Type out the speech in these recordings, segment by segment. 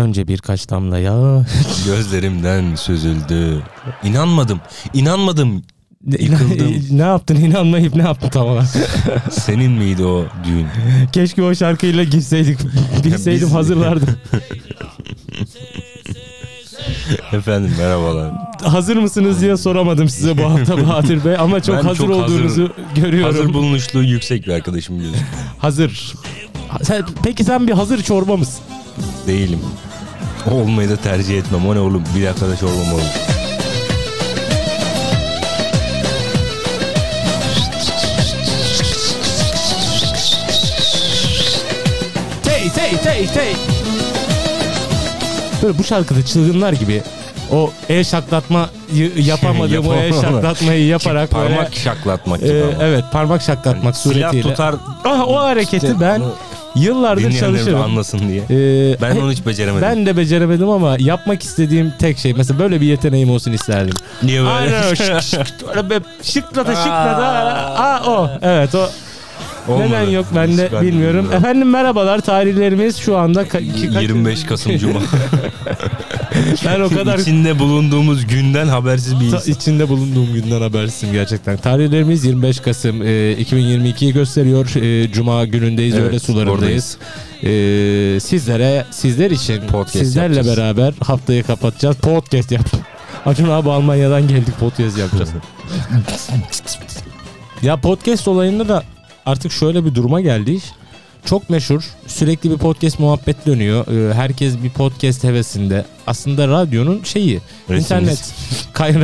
Önce birkaç damla yağ. Gözlerimden süzüldü. İnanmadım. İnanmadım. Yıkıldım. ne yaptın inanmayıp ne yaptın tam olarak? Senin miydi o düğün? Keşke o şarkıyla gitseydik. Bilseydim Biz- hazırlardım. Efendim merhabalar. hazır mısınız diye soramadım size bu hafta Bahadır Bey ama çok Ben hazır çok hazır- olduğunuzu görüyorum. Hazır bulunuşluğu yüksek bir arkadaşım biliyorsun. Hazır. Sen, peki sen bir hazır çorba mısın? Değilim. Olmayı da tercih etmem. O ne oğlum? Bir arkadaş olmam oğlum. Tey tey tey tey. Böyle bu şarkıda çılgınlar gibi o el şaklatmayı yapamadığım o el şaklatmayı yaparak böyle Parmak şaklatmak e, gibi ama. evet parmak şaklatmak Silah suretiyle. tutar Ah, o hareketi işte ben onu yıllardır dinleyenler de çalışırım. anlasın diye. Ee, Ben onu hiç beceremedim. ben de beceremedim ama yapmak istediğim tek şey mesela böyle bir yeteneğim olsun isterdim. Niye böyle? Aynen şık şık şıklata şıklata aa o evet o Olmadı. neden yok ben de Ben bilmiyorum. bilmiyorum. Efendim merhabalar tarihlerimiz şu anda ka- iki- kaç- 25 Kasım Cuma. ben o kadar İçinde bulunduğumuz günden habersiz bir Ta- insan. içinde bulunduğum günden habersizim gerçekten. Tarihlerimiz 25 Kasım e, 2022'yi gösteriyor. E, Cuma günündeyiz, Evet, öğle sularındayız. E, sizlere, sizler için, Podcast sizlerle yapacağız. beraber haftayı kapatacağız. Podcast yap. Acun abi Almanya'dan geldik podcast yapacağız. ya podcast olayında da artık şöyle bir duruma geldi iş. Çok meşhur. Sürekli bir podcast muhabbet dönüyor. E, herkes bir podcast hevesinde. Aslında radyonun şeyi. Resmimiz. İnternet kayıt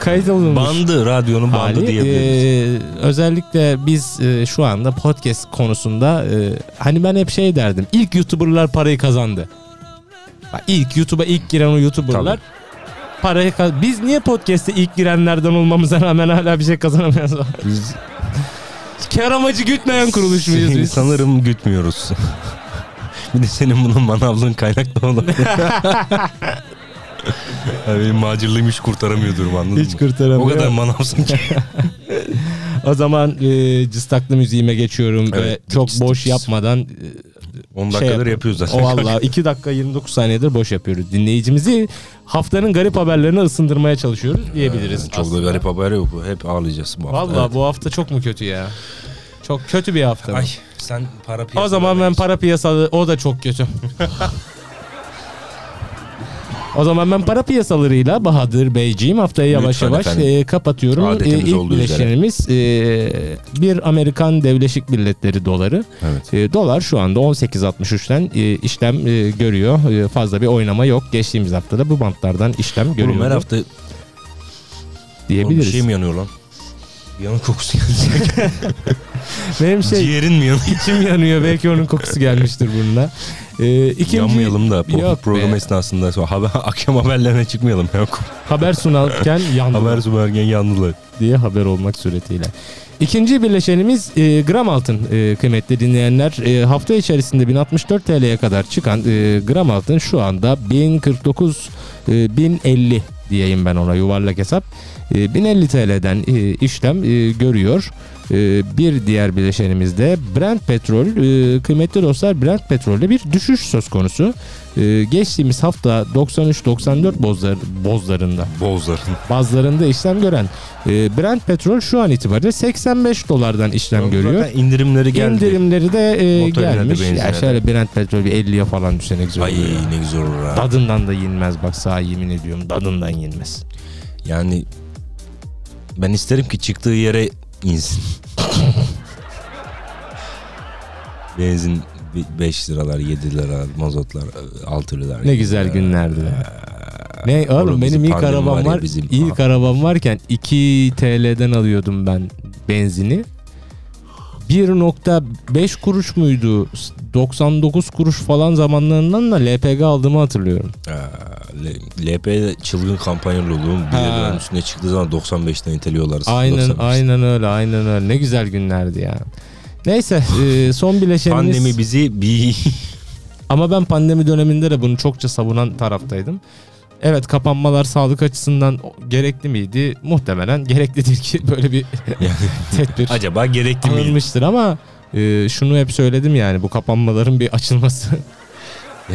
kayıt olunmuş. Bandı, radyonun bandı hali. diyebiliriz. Ee, özellikle biz e, şu anda podcast konusunda e, hani ben hep şey derdim. İlk YouTuber'lar parayı kazandı. Bak, İlk YouTube'a ilk giren o YouTuber'lar parayı kaz- Biz niye podcast'e ilk girenlerden olmamıza rağmen hala bir şey kazanamıyoruz? Biz Kar amacı gütmeyen kuruluş muyuz seni biz? sanırım gütmüyoruz. bir de senin bunun manavlığın kaynaklı olan. Ya benim macirliğim hiç kurtaramıyor durum anladın Hiç mı? kurtaramıyor. O kadar manavsın ki. O zaman e, cıstaklı müziğime geçiyorum ve Evet, çok cıstak boş cıs. yapmadan e, 10 Şey dakikadır yapalım. yapıyoruz zaten. O valla 2 dakika 29 saniyedir boş yapıyoruz. Dinleyicimizi haftanın garip haberlerini ısındırmaya çalışıyoruz diyebiliriz. Çok da aslında. garip haber yok. Hep ağlayacağız bu hafta. Valla bu hafta çok mu kötü ya? Çok kötü bir hafta. Ay sen para o piyasalarına zaman ben para piyasalı o da çok kötü. O zaman ben para piyasalarıyla Bahadır Beyciğim haftayı yavaş Lütfen yavaş efendim. e, kapatıyorum. Adetimiz E, ilk bileşenimiz e, bir Amerikan Devleşik Milletleri doları. Evet. E, dolar şu anda 18.63'ten e, işlem e, görüyor. E, fazla bir oynama yok. Geçtiğimiz haftada bu bantlardan işlem Oğlum her hafta Oğlum bir diyebiliriz. şey mi yanıyor lan? Yanık kokusu geldi. Benim şey Ciğerin mi yanıyor? içim yanıyor. Belki onun kokusu gelmiştir burnuna. E, ikinci Yanmayalım da Yok program be. esnasında sonra haber, akşam haberlerine çıkmayalım. Ya. haber sunarken yandı Haber sunarken yandılar. diye haber olmak suretiyle. İkinci birleşenimiz e, gram altın e, kıymetli dinleyenler. E, hafta içerisinde 1064 TL'ye kadar çıkan e, gram altın şu anda 1049 e, 1050 diyeyim ben ona yuvarlak hesap. E, 1050 TL'den e, işlem e, görüyor. E, bir diğer bileşenimiz de Brent petrol. E, kıymetli dostlar Brent petrolde bir düşüş söz konusu. E, geçtiğimiz hafta 93-94 bozlar, bozlarında Bozların. bazılarında işlem gören e, Brent petrol şu an itibariyle 85 dolardan işlem görüyor. Zaten indirimleri geldi. İndirimleri de e, Motorine gelmiş. Ya şöyle Brent petrol bir 50'ye falan düşse ne güzel Ay olur ne güzel olur ha. Tadından da yenmez bak sağ yemin ediyorum tadından yenmez. Yani ben isterim ki çıktığı yere insin. Benzin 5 liralar, 7 lira, mazotlar 6 liralar. Ne güzel günlerdi. Ne oğlum benim ilk arabam var var. bizim. İlk arabam varken 2 TL'den alıyordum ben benzini. 1.5 kuruş muydu? 99 kuruş falan zamanlarından da LPG aldığımı hatırlıyorum. Aa, L- LP'de çılgın kampanyalı oluyor. Bir üstüne çıktığı zaman 95'ten iteliyorlar. Aynen 95. aynen öyle aynen öyle. Ne güzel günlerdi ya. Neyse e, son bileşenimiz. Pandemi bizi bir Ama ben pandemi döneminde de bunu çokça savunan taraftaydım. Evet kapanmalar sağlık açısından gerekli miydi? Muhtemelen gereklidir ki böyle bir tedbir acaba gerekli miydi? alınmıştır ama e, şunu hep söyledim yani bu kapanmaların bir açılması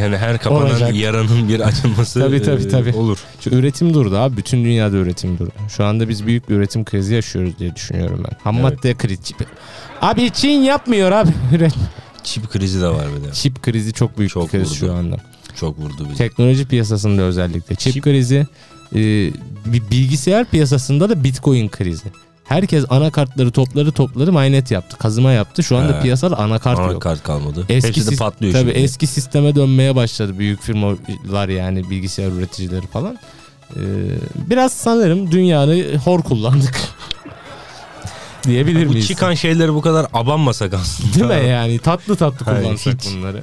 Yani her kapanan Olacak. yaranın bir açılması Tabii, tabii, e, tabii. olur. Şu üretim durdu abi. Bütün dünyada üretim durdu. Şu anda biz büyük bir üretim krizi yaşıyoruz diye düşünüyorum ben. Ham Evet. madde krizi. Abi Çin yapmıyor abi. Üret- Çip krizi de var bir de. Çip krizi çok büyük Çok bir kriz vurdu. şu anda. Çok vurdu bizi. Teknoloji piyasasında özellikle. Çip, Çip- krizi, e, bilgisayar piyasasında da bitcoin krizi. Herkes anakartları topladı topladı mainnet yaptı. Kazıma yaptı. Şu anda He. piyasada anakart yok. Anakart kalmadı. Eski Hepsi de patlıyor Tabii şimdi. eski sisteme dönmeye başladı büyük firmalar yani bilgisayar üreticileri falan. Ee, biraz sanırım dünyanı hor kullandık. Diyebilir bu miyiz? çıkan şeyleri bu kadar abanmasak aslında. Değil mi yani? Tatlı tatlı Hayır, kullansak hiç. bunları.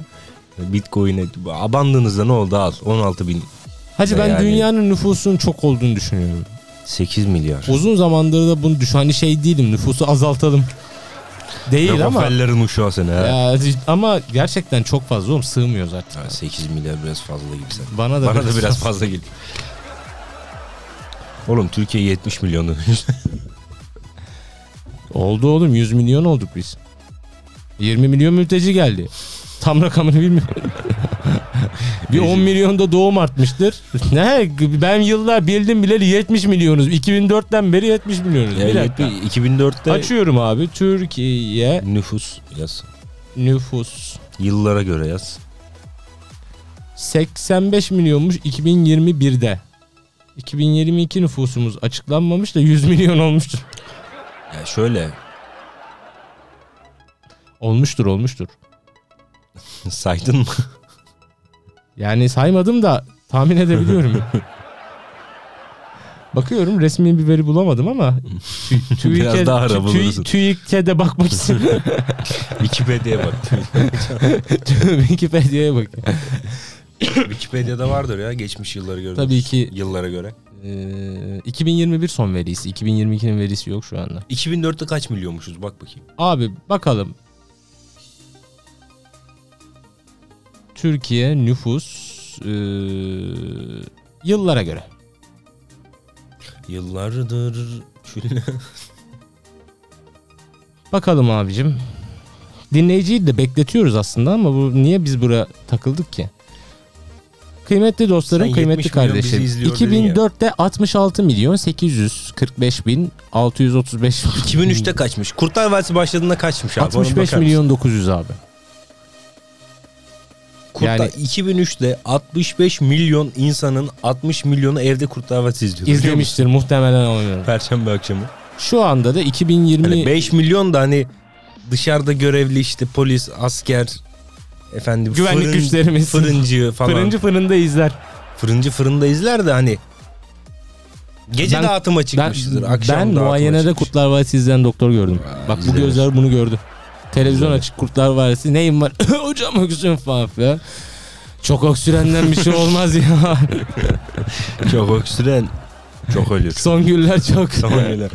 Bitcoin'e abandığınızda ne oldu al 16 bin Hacı ben Yani- dünyanın nüfusunun çok olduğunu düşünüyorum. 8 milyar. Uzun zamandır da bunu düş hani şey değilim nüfusu azaltalım. Değil ama Rockefeller'in uşağı seni ha. ya, ama gerçekten çok fazla oğlum sığmıyoruz artık. Ha, 8 milyar biraz fazla gibi sen. Bana da Bana da biraz fazla geliyor. Oğlum Türkiye 70 milyonu. Oldu oğlum 100 milyon olduk biz. 20 milyon mülteci geldi. Tam rakamını bilmiyorum. bir 10 milyon da doğum artmıştır. Ne? Ben yıllar bildim bileli 70 milyonuz. 2004'ten beri 70 milyonuz. bir yani dakika. 2004'te Açıyorum abi. Türkiye nüfus yaz. nüfus Yıllara göre yaz. 85 milyonmuş 2021'de. 2022 nüfusumuz açıklanmamış da 100 milyon olmuştur. Ya şöyle Olmuştur olmuştur. saydın mı? Yani saymadım da tahmin edebiliyorum. Bakıyorum resmi bir veri bulamadım ama tü- Biraz TÜİK'e- daha ara tü- tü- TÜİK'e de bakmak istiyorum. Wikipedia'ya bak. Wikipedia'ya bak. Wikipedia'da vardır ya geçmiş yılları göre. Tabii ki Yıllara göre. e, 2021 son verisi. 2022'nin verisi yok şu anda. 2004'te kaç milyonmuşuz bak bakayım. Abi bakalım. Türkiye nüfus e, yıllara göre. Yıllardır şöyle Bakalım abicim. Dinleyiciyi de bekletiyoruz aslında ama bu niye biz buraya takıldık ki? Kıymetli dostlarım, Sen kıymetli 70 milyon kardeşim. bizi izliyor dedin ya. 2004'te 66 milyon 845 bin 635 2003'te kaçmış? Kurtlar Vadisi başladığında kaçmış abi? Ona 65 bakar mısın? milyon 900 abi. Kurtlar, Yani- 2003'te 65 milyon insanın 60 milyonu evde Kurtlar Vadisi izliyordu. İzlemiştir muhtemelen oynuyorum. Perşembe akşamı. Şu anda da 2020 Hani 5 milyon da hani dışarıda görevli işte polis, asker, efendim güvenlik fırın- güçlerimiz fırıncı falan. fırıncı fırında izler. Fırıncı fırında izler de hani gece Ben- dağıtıma Ben, çıkmıştır. Akşam ben muayenede çıkmış. Kurtlar Vadisi izleyen doktor gördüm. Aa, Bak bu izlenir. gözler bunu gördü. Televizyon açık Kurtlar Vadisi neyim var? Hocam öksürüyorum falan filan. Çok öksürenden bir şey olmaz ya. Çok öksüren çok ölür. Son günler çok. Son öyle.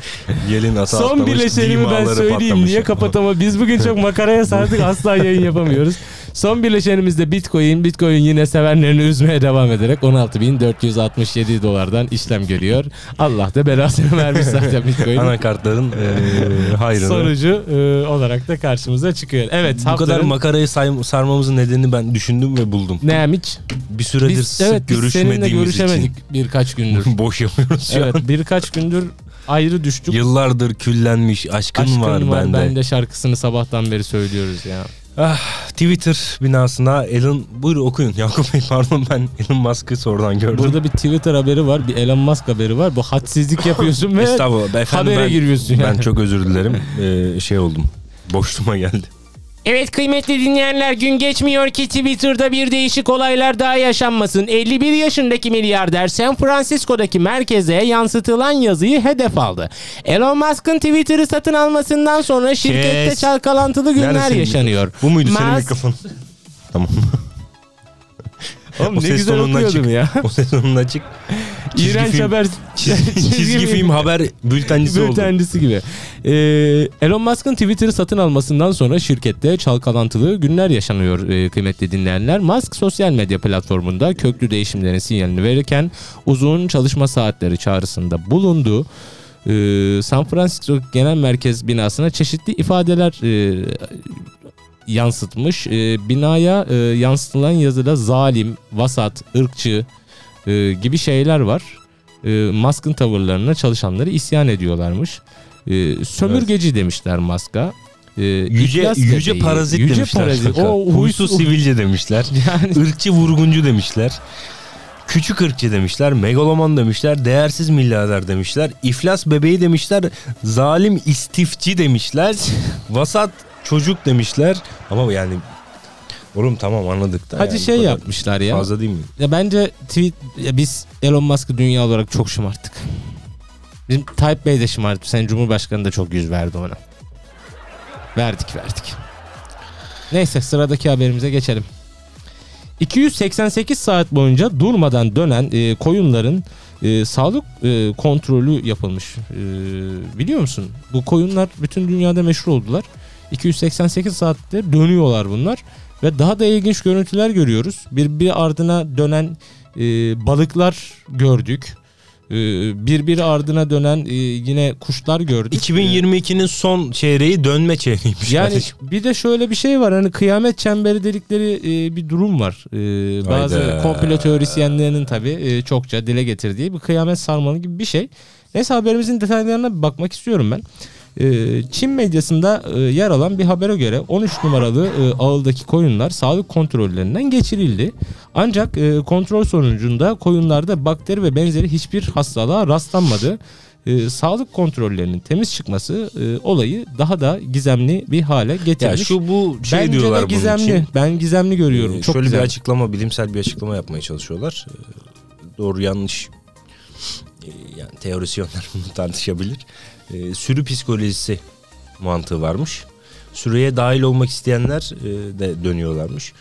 Yelin ata Son atlamış, bileşenimi ben söyleyeyim patlamış. niye kapatama. Biz bugün çok makaraya sardık asla yayın yapamıyoruz. Son bileşenimizde Bitcoin. Bitcoin yine sevenlerini üzmeye devam ederek 16.467 dolardan işlem görüyor. Allah da belasını vermiş zaten Bitcoin. Anakartların eee hayrını. Sonucu e, olarak da karşımıza çıkıyor. Evet Bu kadar haftanın makarayı say- sarmamızın nedenini ben düşündüm ve buldum. neymiş? Bir süredir Biz, sık evet biz görüşmediğimiz görüşemedik birkaç gündür. boş yapıyoruz evet an. birkaç gündür ayrı düştük. Yıllardır küllenmiş aşkın, Aşkın var, var, bende. ben de şarkısını sabahtan beri söylüyoruz ya. Twitter binasına Elon buyur okuyun Yakup Bey pardon ben Elon Musk'ı sonradan gördüm. Burada bir Twitter haberi var, bir Elon Musk haberi var. Bu hadsizlik yapıyorsun ve habere ben, giriyorsun ben yani. çok özür dilerim Ee, şey oldum boşluğuma geldi. Evet kıymetli dinleyenler gün geçmiyor ki Twitter'da bir değişik olaylar daha yaşanmasın. 51 yaşındaki milyarder San Francisco'daki merkeze yansıtılan yazıyı hedef aldı. Elon Musk'ın Twitter'ı satın almasından sonra şirkette Kes. çalkalantılı günler Nerede senin yaşanıyor. Bu muydu senin Musk- mikrofon? tamam. Oğlum O ne ses güzel okuyordum çık. ya. o sezonun açık. Çizgi İğrenç film- haber Çizgi, çizgi film haber bültencisi oldu. bültencisi gibi. Ee, Elon Musk'ın Twitter'ı satın almasından sonra şirkette çalkalantılı günler yaşanıyor e, kıymetli dinleyenler. Musk sosyal medya platformunda köklü değişimlerin sinyalini verirken uzun çalışma saatleri çağrısında bulundu. Ee, San Francisco Genel Merkez binasına çeşitli ifadeler e, yansıtmış. E, binaya e, yansıtılan yazıda zalim, vasat, ırkçı e, gibi şeyler var. E, Musk'ın tavırlarına çalışanları isyan ediyorlarmış. E, sömürgeci demişler Musk'a. E, Yüce yüce parazit yüce demişler. parazit. O huysuz sivilce demişler. Yani Irkçı vurguncu demişler. Küçük ırkçı demişler. Megaloman demişler. Değersiz milyarder demişler. iflas bebeği demişler. Zalim istifçi demişler. Vasat çocuk demişler. Ama yani Oğlum tamam anladık da. hadi yani şey yapmışlar ya. Fazla değil mi? Ya bence tweet ya biz Elon Musk'ı dünya olarak çok şımarttık. Bizim Tayyip Bey de şımarttı. Sen Cumhurbaşkanı da çok yüz verdi ona. Verdik verdik. Neyse sıradaki haberimize geçelim. 288 saat boyunca durmadan dönen e, koyunların e, sağlık e, kontrolü yapılmış. E, biliyor musun? Bu koyunlar bütün dünyada meşhur oldular. 288 saatte dönüyorlar bunlar ve daha da ilginç görüntüler görüyoruz. Bir bir ardına dönen e, balıklar gördük. E, bir bir ardına dönen e, yine kuşlar gördük. 2022'nin son çeyreği dönme çeyreğiymiş. Yani kardeşim. bir de şöyle bir şey var hani kıyamet çemberi dedikleri e, bir durum var. E, bazı Hayda. komplo teorisyenlerinin tabi e, çokça dile getirdiği bir kıyamet sarmalı gibi bir şey. Neyse haberimizin detaylarına bir bakmak istiyorum ben. E, Çin medyasında e, yer alan bir habere göre 13 numaralı e, ağıldaki koyunlar sağlık kontrollerinden geçirildi. Ancak e, kontrol sonucunda koyunlarda bakteri ve benzeri hiçbir hastalığa rastlanmadı. E, sağlık kontrollerinin temiz çıkması e, olayı daha da gizemli bir hale ya getirmiş. şu bu şey Bence diyorlar de bunun gizemli. için. Ben gizemli görüyorum. Ee, Çok şöyle gizemli. bir açıklama, bilimsel bir açıklama yapmaya çalışıyorlar. Ee, Doğru yanlış yani teorisyenler bunu tartışabilir. Ee, Sürü psikolojisi mantığı varmış. Sürüye dahil olmak isteyenler e, de dönüyorlarmış.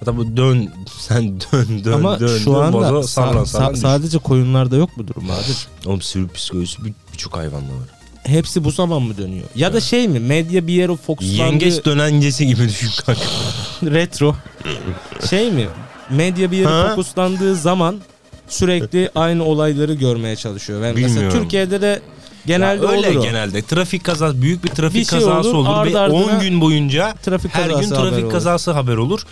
Hatta bu dön sen dön dön Ama dön şu dön, anda bozo, sa- sallan, sa- sallan, düş. sadece koyunlarda yok bu durum Bahadır. Oğlum sürü psikolojisi bir- birçok hayvanda var. Hepsi bu zaman mı dönüyor? Ya da şey mi? Medya bir yere fokuslandı. Yengeç dönencesi gibi düşün kanka. retro. şey mi? Medya bir yere fokuslandığı zaman sürekli aynı olayları görmeye çalışıyor. Ben mesela Bilmiyorum. Türkiye'de de genelde Ya öyle olur o. genelde. Trafik kazası, büyük bir trafik Bir şey kazası olur, olur, ve ardına 10 gün boyunca Trafik her gün haber trafik olur. kazası haber olur.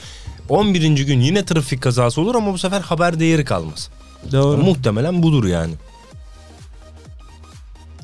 11. gün yine trafik kazası olur ama bu sefer haber değeri kalmaz. Doğru. Muhtemelen budur yani.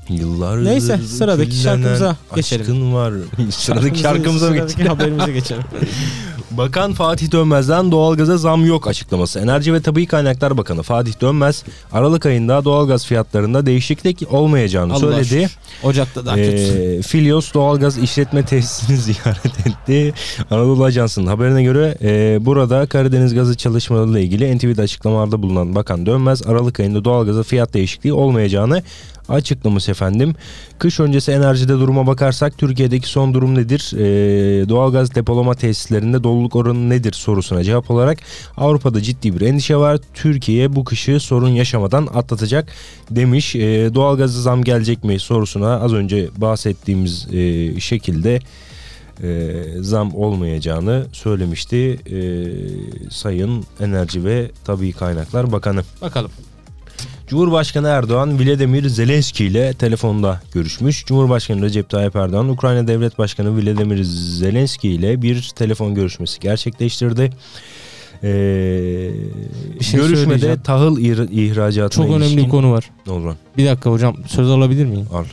Yıllardır Neyse, sıradaki şarkımıza geçelim. Aşkın var. Sıradaki şarkımıza mı geçelim? haberimize geçelim. Bakan Fatih Dönmez'den doğalgaza zam yok açıklaması. Enerji ve Tabii Kaynaklar Bakanı Fatih Dönmez Aralık ayında doğalgaz fiyatlarında değişiklik olmayacağını Allah söyledi. şükür. Ocak'ta kötü. Ee, Filios doğalgaz işletme tesisini ziyaret etti. Anadolu Ajansı'nın haberine göre e, burada Karadeniz gazı çalışmalarıyla ilgili NTV'de açıklamalarda bulunan Bakan Dönmez Aralık ayında doğalgaza fiyat değişikliği olmayacağını açıklamış efendim. Kış öncesi enerjide duruma bakarsak Türkiye'deki son durum nedir? Ee, doğalgaz depolama tesislerinde doluluk oranı nedir sorusuna cevap olarak Avrupa'da ciddi bir endişe var. Türkiye bu kışı sorun yaşamadan atlatacak demiş. Ee, doğalgaza zam gelecek mi sorusuna az önce bahsettiğimiz e, şekilde e, zam olmayacağını söylemişti e, Sayın Enerji ve Tabii Kaynaklar Bakanı. Bakalım. Cumhurbaşkanı Erdoğan Vladimir Zelenski ile telefonda görüşmüş. Cumhurbaşkanı Recep Tayyip Erdoğan Ukrayna Devlet Başkanı Vladimir Zelenski ile bir telefon görüşmesi gerçekleştirdi. Ee, Bir şey görüşmede tahıl ihra- ihracatına Çok önemli ilişkin... bir konu var. Lan? Bir dakika hocam söz alabilir miyim? Al.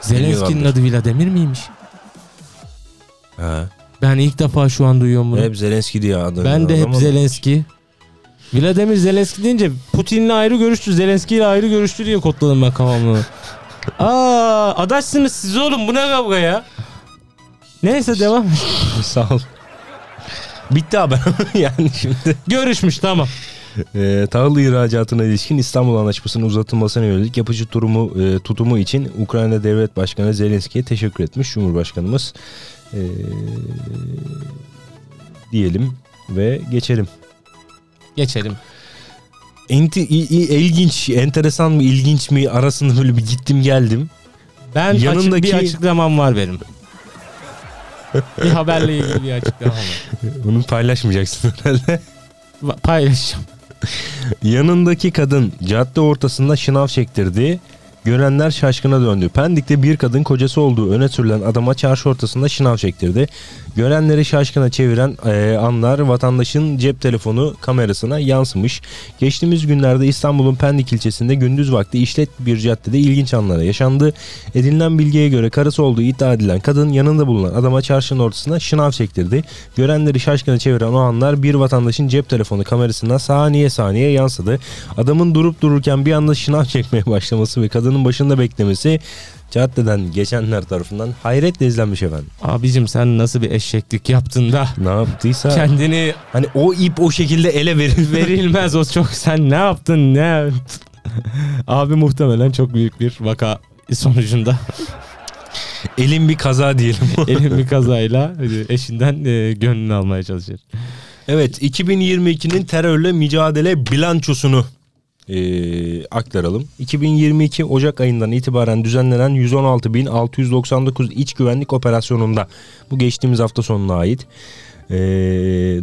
Zelenski'nin adı Vladimir miymiş? Ha. Ben ilk defa şu an duyuyorum bunu. Hep Zelenski diye adı. ben de hep Zelenski. Vladimir Zelenski deyince Putin'le ayrı görüştü, Zelenski ile ayrı görüştü diye kodladım ben kafamı. Aa, adaşsınız siz oğlum bu ne kavga ya? Neyse devam. Sağ ol. Bitti haber yani şimdi. Görüşmüş tamam. E, tahıl ihracatına ilişkin İstanbul Anlaşması'nın uzatılmasına yönelik yapıcı turumu, e, tutumu için Ukrayna Devlet Başkanı Zelenski'ye teşekkür etmiş Cumhurbaşkanımız. E, diyelim ve geçelim. Geçelim. Enti, ilginç, enteresan mı, ilginç mi arasında böyle bir gittim geldim. Ben açık Yanındaki- bir açıklamam var benim. bir haberle ilgili bir açıklamam var. Bunu paylaşmayacaksın herhalde. Va- Paylaşacağım. Yanındaki kadın cadde ortasında şınav çektirdi. Görenler şaşkına döndü. Pendik'te bir kadın kocası olduğu öne sürülen adama çarşı ortasında şınav çektirdi. Görenleri şaşkına çeviren e, anlar vatandaşın cep telefonu kamerasına yansımış. Geçtiğimiz günlerde İstanbul'un Pendik ilçesinde gündüz vakti işlet bir caddede ilginç anlara yaşandı. Edinilen bilgiye göre karısı olduğu iddia edilen kadın yanında bulunan adama çarşının ortasına şınav çektirdi. Görenleri şaşkına çeviren o anlar bir vatandaşın cep telefonu kamerasına saniye saniye yansıdı. Adamın durup dururken bir anda şınav çekmeye başlaması ve kadının başında beklemesi caddeden geçenler tarafından hayretle izlenmiş efendim. Abicim sen nasıl bir eşeklik yaptın da Ne yaptıysa kendini hani o ip o şekilde ele verir. verilmez o çok sen ne yaptın ne Abi muhtemelen çok büyük bir vaka sonucunda Elin bir kaza diyelim. elin bir kazayla eşinden e, gönlünü almaya çalışır. evet 2022'nin terörle mücadele bilançosunu e, aktaralım. 2022 Ocak ayından itibaren düzenlenen 116.699 iç güvenlik operasyonunda bu geçtiğimiz hafta sonuna ait. E,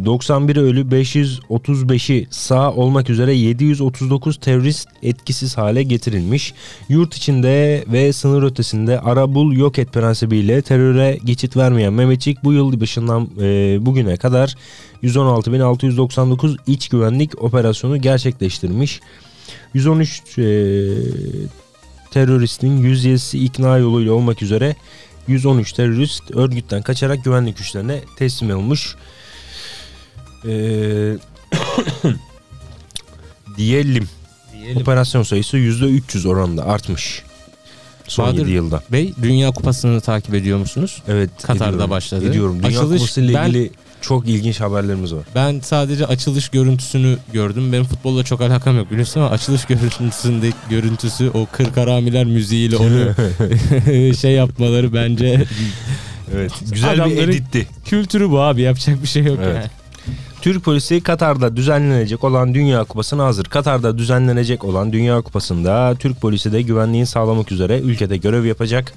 91 ölü 535'i sağ olmak üzere 739 terörist etkisiz hale getirilmiş. Yurt içinde ve sınır ötesinde ara bul yok et prensibiyle teröre geçit vermeyen Mehmetçik bu yıl başından e, bugüne kadar 116.699 iç güvenlik operasyonu gerçekleştirmiş. 113 e, teröristin 107'si ikna yoluyla olmak üzere 113 terörist örgütten kaçarak güvenlik güçlerine teslim olmuş. Ee, diyelim. Diyelim. Operasyon sayısı %300 oranında artmış. Son Bahadır 7 yılda. Bey Dünya Kupası'nı takip ediyor musunuz? Evet. Katar'da ediyorum. başladı. Ediyorum. Dünya Açılış- Kupası ile ilgili çok ilginç haberlerimiz var. Ben sadece açılış görüntüsünü gördüm. Benim futbolla çok alakam yok biliyorsun ama açılış görüntüsünde görüntüsü o kırk haramiler müziğiyle onu şey yapmaları bence Evet. Güzel bir editti. kültürü bu abi yapacak bir şey yok Evet. yani. Türk polisi Katar'da düzenlenecek olan Dünya Kupası'na hazır. Katar'da düzenlenecek olan Dünya Kupası'nda Türk polisi de güvenliğini sağlamak üzere ülkede görev yapacak.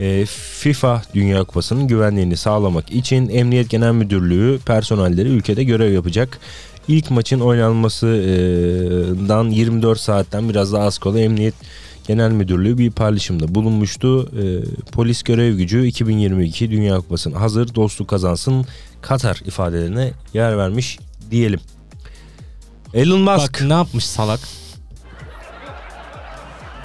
Ee, FIFA Dünya Kupası'nın güvenliğini sağlamak için Emniyet Genel Müdürlüğü personelleri ülkede görev yapacak. İlk maçın oynanmasından 24 saatten biraz daha az kala Emniyet Genel Müdürlüğü bir paylaşımda bulunmuştu. Ee, polis görev gücü 2022 Dünya Kupası'na hazır dostluk kazansın Katar ifadelerine yer vermiş diyelim. Elon Musk. Bak ne yapmış salak?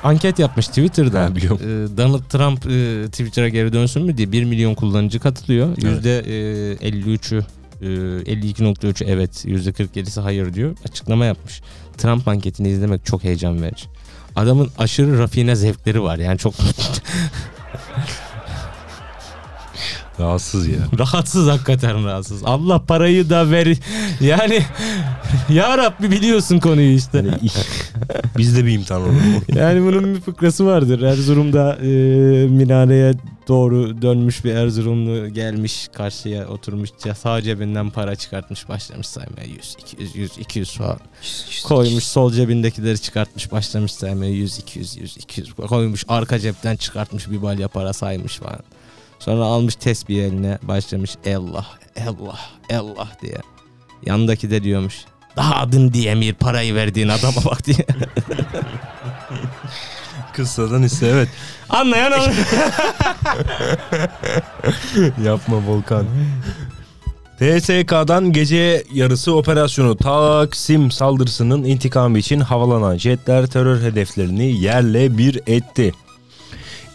Anket yapmış Twitter'da. Ha, biliyorum. Ee, Donald Trump e, Twitter'a geri dönsün mü diye 1 milyon kullanıcı katılıyor. Evet. Yüzde e, 53'ü e, 52.3'ü evet yüzde 47'si hayır diyor. Açıklama yapmış. Trump anketini izlemek çok heyecan verici. Adamın aşırı rafine zevkleri var yani çok Rahatsız ya. rahatsız hakikaten rahatsız. Allah parayı da ver yani ya Rabbi biliyorsun konuyu işte. Yani biz de bir imtihan olur. Yani bunun bir fıkrası vardır. Erzurum'da e, minareye doğru dönmüş bir Erzurumlu gelmiş karşıya oturmuş sağ cebinden para çıkartmış başlamış saymaya 100 200 100 200 falan. Koymuş sol cebindekileri çıkartmış başlamış saymaya 100 200 100 200 koymuş arka cepten çıkartmış bir balya para saymış falan. Sonra almış tesbih eline başlamış Allah Allah Allah diye. Yanındaki de diyormuş daha adın diyemir parayı verdiğin adama bak diye. Kıssadan ise evet. Anlayan anlar. Yapma Volkan. TSK'dan gece yarısı operasyonu Taksim saldırısının intikamı için havalanan jetler terör hedeflerini yerle bir etti.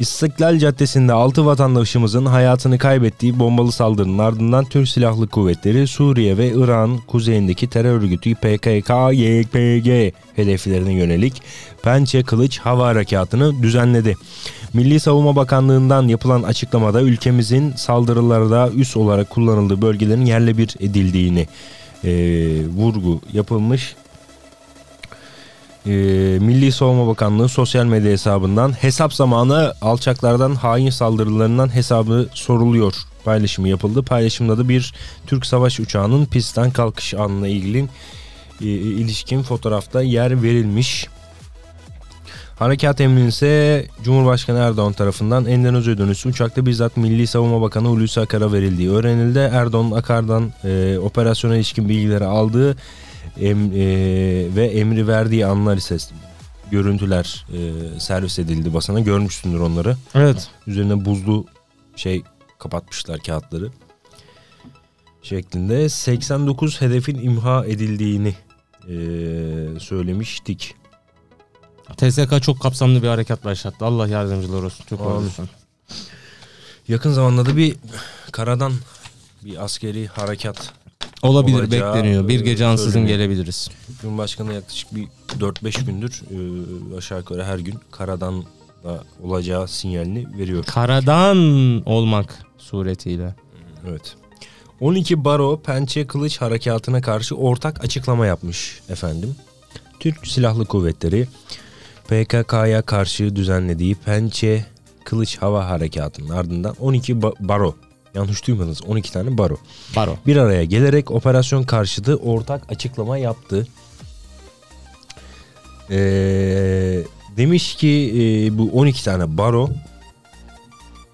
İstiklal Caddesi'nde 6 vatandaşımızın hayatını kaybettiği bombalı saldırının ardından Türk Silahlı Kuvvetleri Suriye ve İran kuzeyindeki terör örgütü PKK-YPG hedeflerine yönelik Pençe Kılıç Hava Harekatı'nı düzenledi. Milli Savunma Bakanlığı'ndan yapılan açıklamada ülkemizin saldırılarda üs olarak kullanıldığı bölgelerin yerle bir edildiğini e, vurgu yapılmış. E, Milli Savunma Bakanlığı sosyal medya hesabından hesap zamanı alçaklardan hain saldırılarından hesabı soruluyor paylaşımı yapıldı. Paylaşımda da bir Türk savaş uçağının pistten kalkış anına ilgili e, ilişkin fotoğrafta yer verilmiş. Harekat emrinin ise Cumhurbaşkanı Erdoğan tarafından Endonezya dönüşü uçakta bizzat Milli Savunma Bakanı Hulusi Akar'a verildiği öğrenildi. Erdoğan Akar'dan e, operasyona ilişkin bilgileri aldığı em, e, ve emri verdiği anlar ise görüntüler e, servis edildi basına. Görmüşsündür onları. Evet. Üzerine buzlu şey kapatmışlar kağıtları. Şeklinde 89 hedefin imha edildiğini e, söylemiştik. TSK çok kapsamlı bir harekat başlattı. Allah yardımcılar olsun. Çok olsun. Yakın zamanda da bir karadan bir askeri harekat. Olabilir Olacağı, bekleniyor. Bir e, gece ansızın söyleniyor. gelebiliriz. Cumhurbaşkanı yaklaşık bir 4-5 gündür e, aşağı yukarı her gün karadan da olacağı sinyalini veriyor. Karadan olmak suretiyle. Evet. 12 Baro Pençe Kılıç Harekatı'na karşı ortak açıklama yapmış efendim. Türk Silahlı Kuvvetleri PKK'ya karşı düzenlediği Pençe Kılıç Hava Harekatı'nın ardından 12 ba- Baro yanlış duymadınız 12 tane Baro Baro. bir araya gelerek operasyon karşıtı ortak açıklama yaptı. Ee, demiş ki e, bu 12 tane baro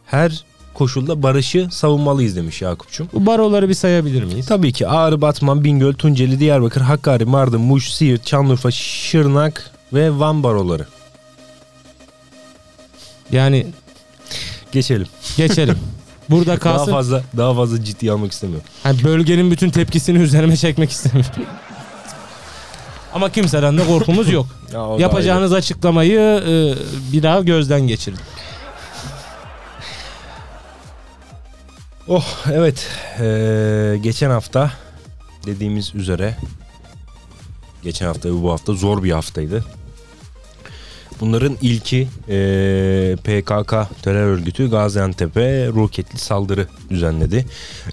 her koşulda barışı savunmalıyız demiş Yakup'cum. Bu baroları bir sayabilir miyiz? Tabii ki Ağrı, Batman, Bingöl, Tunceli, Diyarbakır, Hakkari, Mardin, Muş, Siirt, Şanlıurfa, Şırnak ve Van baroları. Yani Geçelim. geçelim. Burada Daha kalsın. fazla daha fazla ciddiye almak istemiyorum. Hani bölgenin bütün tepkisini üzerime çekmek istemiyorum. Ama kimseden de korkumuz yok. Ya, o da Yapacağınız açıklamayı e, bir daha gözden geçirin. Oh evet Ee, geçen hafta dediğimiz üzere geçen hafta ve bu hafta zor bir haftaydı. Bunların ilki ee, PKK terör örgütü Gaziantep'e roketli saldırı düzenledi.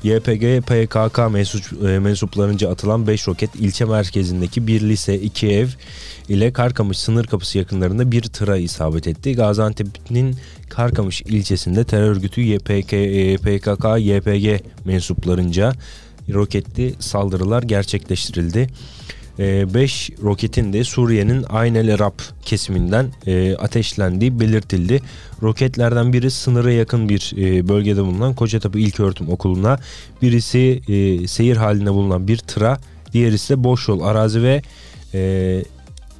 YPG PKK mensup, e, mensuplarınca atılan 5 roket ilçe merkezindeki bir lise, iki ev ile Karkamış sınır kapısı yakınlarında bir tıra isabet etti. Gaziantep'in Karkamış ilçesinde terör örgütü YPK, e, PKK, YPG mensuplarınca roketli saldırılar gerçekleştirildi. 5 roketin de Suriye'nin Ayn el Arab kesiminden e, ateşlendiği belirtildi. Roketlerden biri sınıra yakın bir e, bölgede bulunan Kocatepe İlköğretim Okulu'na, birisi e, seyir halinde bulunan bir tıra, diğeri ise boş yol arazi ve e,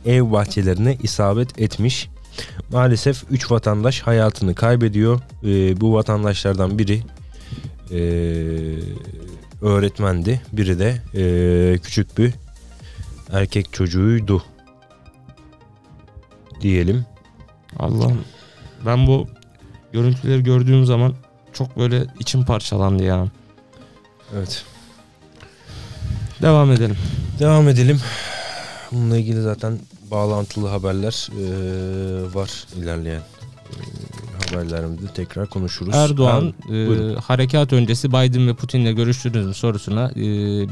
ev bahçelerine isabet etmiş. Maalesef 3 vatandaş hayatını kaybediyor. E, bu vatandaşlardan biri e, öğretmendi. Biri de e, küçük bir erkek çocuğuydu. Diyelim. Allah'ım ben bu görüntüleri gördüğüm zaman çok böyle içim parçalandı ya. Evet. Devam edelim. Devam edelim. Bununla ilgili zaten bağlantılı haberler e, var ilerleyen haberlerimizde tekrar konuşuruz. Erdoğan Ha, e, buyurun. harekat öncesi Biden ve Putin'le görüştünüz mü sorusuna e,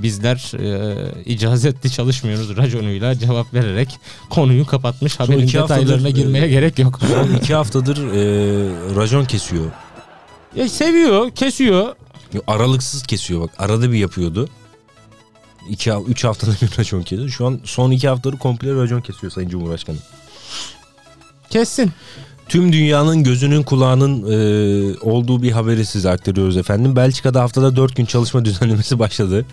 bizler e, icazetli çalışmıyoruz raconuyla cevap vererek konuyu kapatmış. Haberin iki haftadır, detaylarına girmeye e, gerek yok. son iki haftadır e, racon kesiyor. Ya seviyor, kesiyor. Yo, Aralıksız kesiyor bak. Arada bir yapıyordu. 2 3 haftada bir racon kesiyor. Şu an son iki haftaları komple racon kesiyor Sayın Cumhurbaşkanı. Kessin. Tüm dünyanın gözünün kulağının e, olduğu bir haberi size aktarıyoruz efendim. Belçika'da haftada 4 gün çalışma düzenlemesi başladı.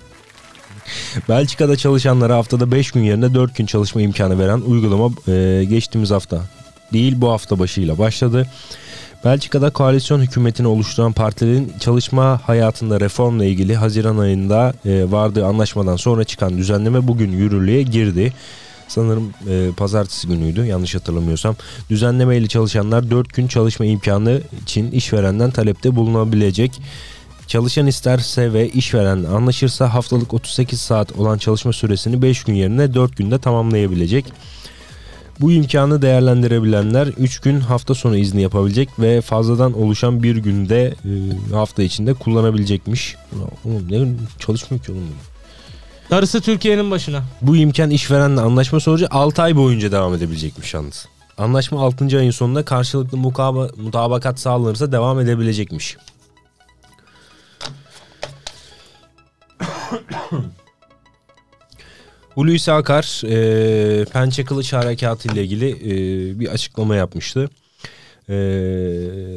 Belçika'da çalışanlara haftada 5 gün yerine 4 gün çalışma imkanı veren uygulama e, geçtiğimiz hafta değil bu hafta başıyla başladı. Belçika'da koalisyon hükümetini oluşturan partilerin çalışma hayatında reformla ilgili Haziran ayında e, vardığı anlaşmadan sonra çıkan düzenleme bugün yürürlüğe girdi. Sanırım e, pazartesi günüydü yanlış hatırlamıyorsam. Düzenleme ile çalışanlar 4 gün çalışma imkanı için işverenden talepte bulunabilecek. Çalışan isterse ve işveren anlaşırsa haftalık 38 saat olan çalışma süresini 5 gün yerine 4 günde tamamlayabilecek. Bu imkanı değerlendirebilenler 3 gün hafta sonu izni yapabilecek ve fazladan oluşan bir günde e, hafta içinde kullanabilecekmiş. Oğlum ne çalışmıyor ki oğlum. Darısı Türkiye'nin başına. Bu imkan işverenle anlaşma sonucu 6 ay boyunca devam edebilecekmiş yalnız. Anlaşma 6. ayın sonunda karşılıklı mukaba, mutabakat sağlanırsa devam edebilecekmiş. Hulusi Akar e, Pençe Kılıç Harekatı ile ilgili e, bir açıklama yapmıştı. E,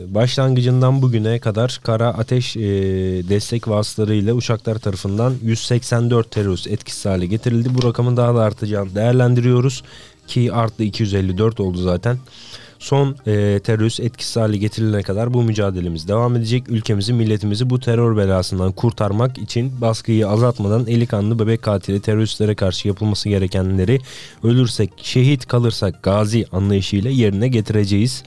başlangıcından bugüne kadar kara ateş e, destek vasıtalarıyla uçaklar tarafından 184 terörist etkisiz hale getirildi. Bu rakamın daha da artacağını değerlendiriyoruz. ki arttı 254 oldu zaten. Son e, terörist etkisiz hale getirilene kadar bu mücadelemiz devam edecek. Ülkemizi, milletimizi bu terör belasından kurtarmak için baskıyı azaltmadan eli kanlı bebek katili teröristlere karşı yapılması gerekenleri ölürsek şehit kalırsak gazi anlayışıyla yerine getireceğiz.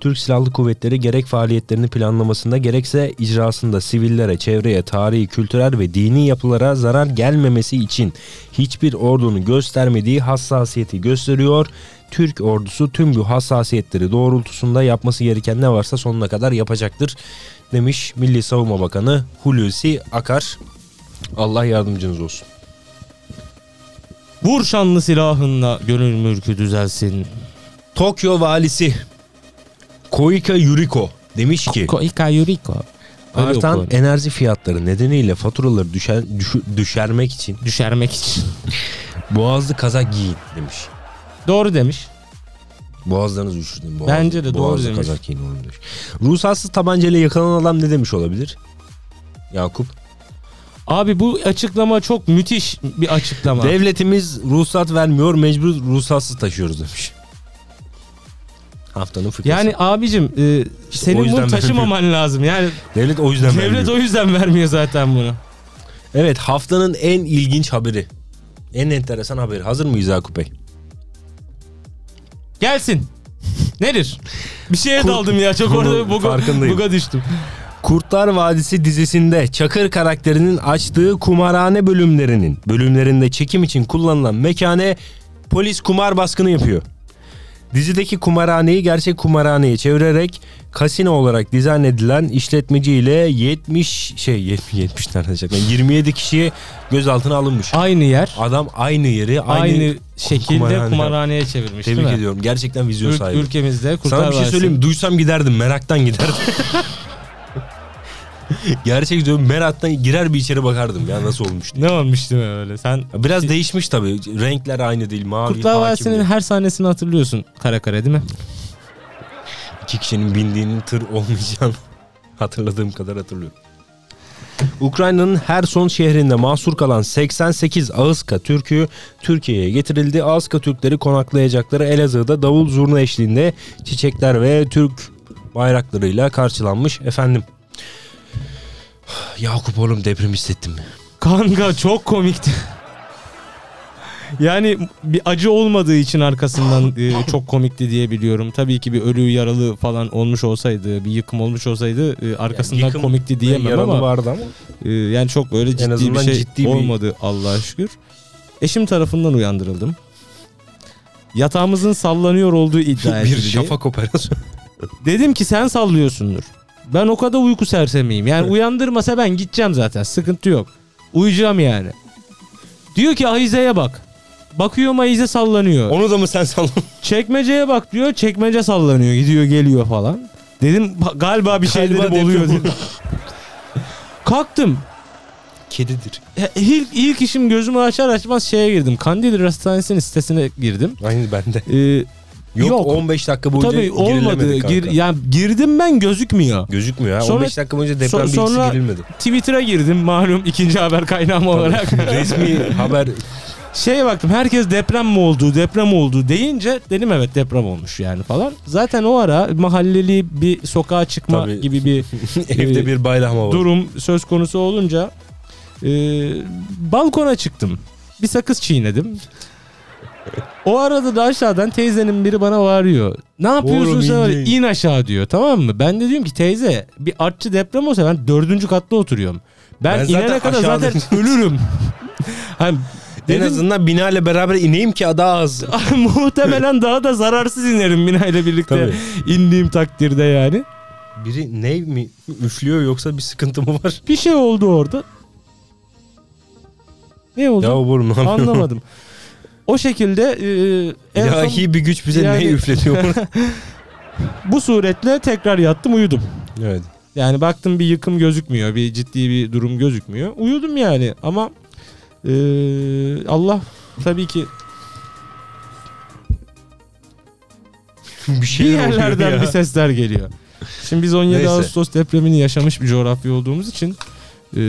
Türk Silahlı Kuvvetleri gerek faaliyetlerini planlamasında gerekse icrasında sivillere, çevreye, tarihi, kültürel ve dini yapılara zarar gelmemesi için hiçbir ordunun göstermediği hassasiyeti gösteriyor. Türk ordusu tüm bu hassasiyetleri doğrultusunda yapması gereken ne varsa sonuna kadar yapacaktır demiş Milli Savunma Bakanı Hulusi Akar. Allah yardımcınız olsun. Vur şanlı silahınla gönül mülkü düzelsin. Tokyo valisi Koika Yuriko demiş ki Koika Yuriko. Artan enerji fiyatları nedeniyle faturaları düşer, düşü- düşermek için düşermek için. boğazlı kazak giyin demiş. Doğru demiş. Boğazlarınız üşüdün. Boğaz, Bence de doğru demiş. kazak giyin oğlum demiş. Ruhsatsız tabancayla yakalanan adam ne demiş olabilir? Yakup. Abi bu açıklama çok müthiş bir açıklama. Devletimiz ruhsat vermiyor mecbur ruhsatsız taşıyoruz demiş. Haftanın fıkrası. yani abicim e, o senin bunu taşımaman lazım. Yani devlet o yüzden devlet vermiyor. o yüzden vermiyor zaten bunu. Evet haftanın en ilginç haberi. En enteresan haberi. Hazır mıyız Yakup Bey? Gelsin. Nedir? Bir şeye Kurt- daldım ya. Çok orada buga, buga düştüm. Kurtlar Vadisi dizisinde Çakır karakterinin açtığı kumarhane bölümlerinin bölümlerinde çekim için kullanılan mekane polis kumar baskını yapıyor. Dizideki kumarhaneyi gerçek kumarhaneye çevirerek kasino olarak dizayn edilen işletmeci ile 70 şey 70 70 nereden? Yani 27 kişiye gözaltına alınmış. Aynı yer. Adam aynı yeri aynı, Aynı, şekilde kumarhane. kumarhaneye çevirmiş Tebrik ediyorum. Gerçekten vizyon Ül- sahibi. ülkemizde Kurtlar Sana bir şey söyleyeyim mi? Duysam giderdim. Meraktan giderdim. Gerçek diyorum meraktan girer bir içeri bakardım ya nasıl olmuş. Ne olmuş değil mi öyle? Sen Biraz değişmiş tabii. Renkler aynı değil. Mavi, Kurtlar hakim Vadisi'nin değil. her sahnesini hatırlıyorsun kara kara değil mi? iki kişinin bindiğinin tır olmayacağını hatırladığım kadar hatırlıyorum. Ukrayna'nın Herson şehrinde mahsur kalan 88 Ağızka Türk'ü Türkiye'ye getirildi. Ağızka Türkleri konaklayacakları Elazığ'da davul zurna eşliğinde çiçekler ve Türk bayraklarıyla karşılanmış efendim. Yakup oğlum deprem hissettim. Kanka çok komikti. Yani bir acı olmadığı için arkasından e, çok komikti diye biliyorum. Tabii ki bir ölü yaralı falan olmuş olsaydı, bir yıkım olmuş olsaydı e, arkasından yıkım komikti diyemem ama vardı ama. e, yani çok böyle ciddi bir şey ciddi bir- olmadı Allah'a şükür. Eşim tarafından uyandırıldım. Yatağımızın sallanıyor olduğu iddia bir edildi. şafak operasyonu. Dedim ki sen sallıyorsundur. Ben o kadar uyku sersemiyim. Yani uyandırmasa ben gideceğim zaten. Sıkıntı yok. Uyuyacağım yani. Diyor ki ahizeye bak. Bakıyorum ahize sallanıyor. Onu da mı sen salladın? Çekmeceye bak diyor. Çekmece sallanıyor. Gidiyor geliyor falan. Dedim "Ba- galiba bir şey dedim oluyor dedim. Kalktım. Kedidir. İlk, ilk işim gözümü açar açmaz şeye girdim. Kandil Hastanesi'nin sitesine girdim. Aynı bende. Ee, Yok, Yok. 15 dakika boyunca tabii olmadı. Gir, yani girdim ben gözükmüyor. Gözükmüyor ha. Sonra- 15 dakika boyunca deprem so- bilgisi sonra- girilmedi. Twitter'a girdim malum ikinci haber kaynağım olarak. Resmi haber Şeye baktım herkes deprem mi oldu deprem oldu deyince dedim evet deprem olmuş yani falan. Zaten o ara mahalleli bir sokağa çıkma Tabii. gibi bir evde Ee, bir bayrama var. durum söz konusu olunca e, balkona çıktım. Bir sakız çiğnedim. O arada da aşağıdan teyzenin biri bana bağırıyor. Ne yapıyorsun Oğlum, sen? in, aşağı diyor tamam mı? Ben de diyorum ki teyze bir artçı deprem olsa ben dördüncü katta oturuyorum. Ben, Ben zaten inene kadar aşağıda- zaten ölürüm. hani En dedim, azından binayla beraber ineyim ki daha az. muhtemelen daha da zararsız inerim binayla birlikte indiğim takdirde yani. Biri ne mi üflüyor yoksa bir sıkıntı mı var? Bir şey oldu orada. Ne oldu? Ya oğlum ne yapıyorsun? Anlamadım. O şekilde e, son İlahi bir güç bize Yani- ne üfletiyor? bu suretle tekrar yattım uyudum. evet. Yani baktım bir yıkım gözükmüyor. Bir ciddi bir durum gözükmüyor. Uyudum yani ama e, Allah tabii ki bir bir yerlerden bir sesler geliyor. Şimdi biz 17 Neyse. Ağustos depremini yaşamış bir coğrafya olduğumuz için Ee,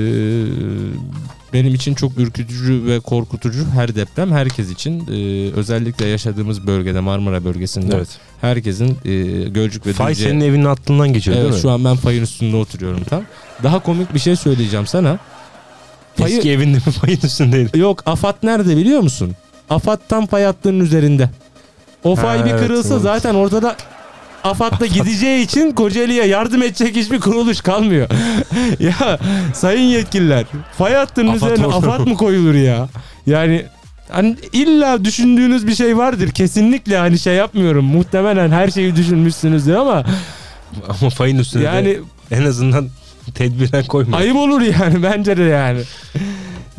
benim için çok ürkütücü ve korkutucu her deprem herkes için Ee, özellikle yaşadığımız bölgede Marmara bölgesinde Evet. herkesin e, Gölcük ve Fay Düzce- senin evinin altından geçiyor Evet değil mi? şu an ben fayın üstünde oturuyorum tam. Daha komik bir şey söyleyeceğim sana. Fayı- Eski evinde mi fayın üstündeydi? Yok AFAD nerede biliyor musun? AFAD tam fay hattının üzerinde. O fay Ha, bir kırılsa evet. zaten ortada AFAD da gideceği için Kocaeli'ye yardım edecek hiçbir kuruluş kalmıyor. ya sayın yetkililer fay hattının AFAD üzerine olur. AFAD mı koyulur ya? Yani hani illa düşündüğünüz bir şey vardır. Kesinlikle hani şey yapmıyorum. Muhtemelen her şeyi düşünmüşsünüzdür ama Ama fayın üstüne yani en azından tedbiren koyma. ayıp olur yani bence de yani.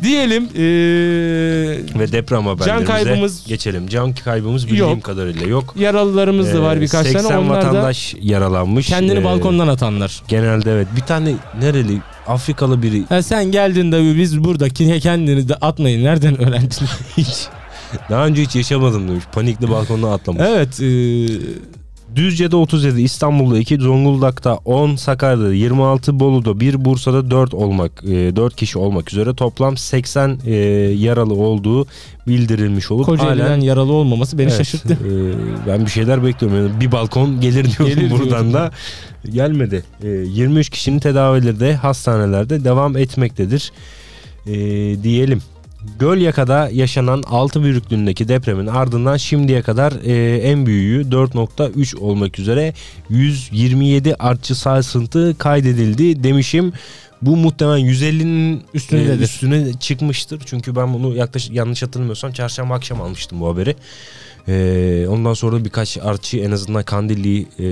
Diyelim eee Ve deprem haberlerimize kaybımız- geçelim. Can kaybımız bildiğim Yok. kadarıyla yok. yaralılarımız da var Ee, birkaç 80 tane. Onlar da vatandaş yaralanmış. kendini Ee, balkondan atanlar. Genelde evet. Bir tane nereli Afrikalı biri Ha, sen geldiğinde biz buradaki kendini de atmayın. Nereden öğrendin? hiç daha önce hiç yaşamadım demiş. Panikle balkondan atlamış. evet. eee, Düzce'de 37, İstanbul'da 2, Zonguldak'ta 10, Sakarya'da 26, Bolu'da 1, Bursa'da 4 olmak, 4 kişi olmak üzere toplam 80 e, yaralı olduğu bildirilmiş olup Kocaeli'den halen yaralı olmaması beni Evet, şaşırttı. e, ben bir şeyler bekliyorum. Yani bir balkon gelir diyordum Gelir buradan diyordum. da. Gelmedi. E, 23 kişinin tedavileri de hastanelerde devam etmektedir. E, diyelim. Gölyaka'da yaşanan 6 büyüklüğündeki depremin ardından şimdiye kadar e, en büyüğü 4.3 olmak üzere 127 artçı sarsıntı kaydedildi demişim. Bu muhtemelen 150'nin Üstündedir. e, üstüne çıkmıştır. Çünkü ben bunu yaklaşık yanlış hatırlamıyorsam çarşamba akşam almıştım bu haberi. E, ondan sonra birkaç artçı en azından Kandilli'yi e,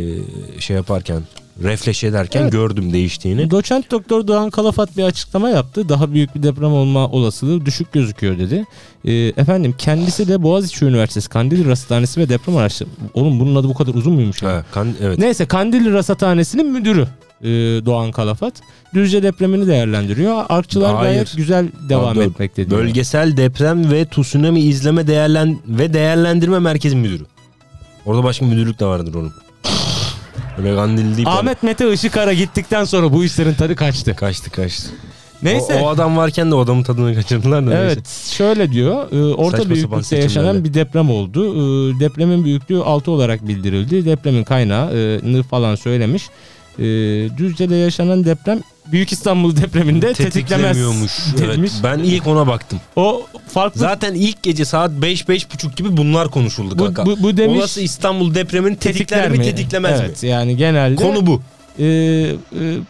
şey yaparken refleş ederken Evet. gördüm değiştiğini. Doçent Doktor Doğan Kalafat bir açıklama yaptı. Daha büyük bir deprem olma olasılığı düşük gözüküyor dedi. Ee, efendim kendisi de Boğaziçi Üniversitesi Kandilli Rasathanesi ve Deprem Araştırma. Oğlum bunun adı bu kadar uzun muymuş? Ha, kan, evet. Neyse Kandilli Rasathanesi'nin müdürü e, Doğan Kalafat. Düzce depremini değerlendiriyor. Artçılar Hayır. gayet güzel devam Abi, etmekte diyor. Bölgesel deprem ve tsunami izleme değerlen ve değerlendirme merkezi müdürü. Orada başka müdürlük de vardır onun. Öyle Kandilli değil. Ahmet Mete Işıkara gittikten sonra bu işlerin tadı kaçtı. Kaçtı kaçtı. Neyse. O, o adam varken de o adamın tadını kaçırdılar da Evet neyse. şöyle diyor e, orta Saçma büyüklükte yaşanan bir deprem oldu. E, depremin büyüklüğü 6 olarak bildirildi. Depremin kaynağını falan söylemiş. E, Düzce'de yaşanan deprem Büyük İstanbul depreminde tetiklemez Tetiklemiyormuş. Evet, ben ilk ona baktım. O farklı Zaten ilk gece saat 5-5.30 gibi bunlar konuşuldu bu, kanka. bu, bu demiş Olası İstanbul depremin tetikler, tetikler mi mi? tetiklemez evet, mi? yani genelde Konu bu. e, e,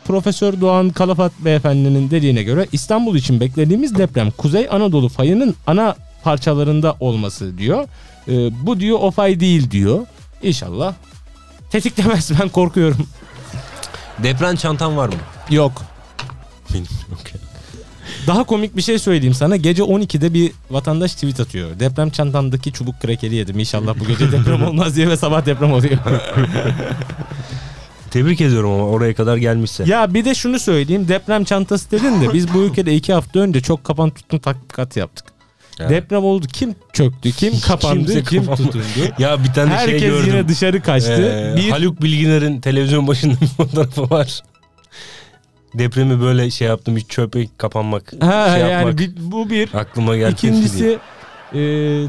Profesör Doğan Kalafat beyefendinin dediğine göre İstanbul için beklediğimiz deprem Kuzey Anadolu fayının ana parçalarında olması diyor. E, bu diyor o fay değil diyor. İnşallah tetiklemez ben korkuyorum. Deprem çantan var mı? Yok. Yok ya. Daha komik bir şey söyleyeyim sana. Gece 12'de bir vatandaş tweet atıyor. Deprem çantamdaki çubuk krekeri yedim. İnşallah bu gece deprem olmaz diye ve sabah deprem oluyor. Tebrik ediyorum ama oraya kadar gelmişse. Ya bir de şunu söyleyeyim. Deprem çantası dedin de biz bu ülkede iki hafta önce çok kapan tutun tatbikat yaptık. Ya. Deprem oldu. Kim çöktü? Kim kapandı? Kimse kim kapanmadı. tutundu? Ya bir tane şey Herkes gördüm. yine dışarı kaçtı. Ee, bir Haluk Bilginer'in televizyon başında bir fotoğrafı var. Depremi böyle şey yaptım hiç çöpe kapanmak ha, şey yani yapmak bir- bu bir. aklıma geldi. İkincisi e,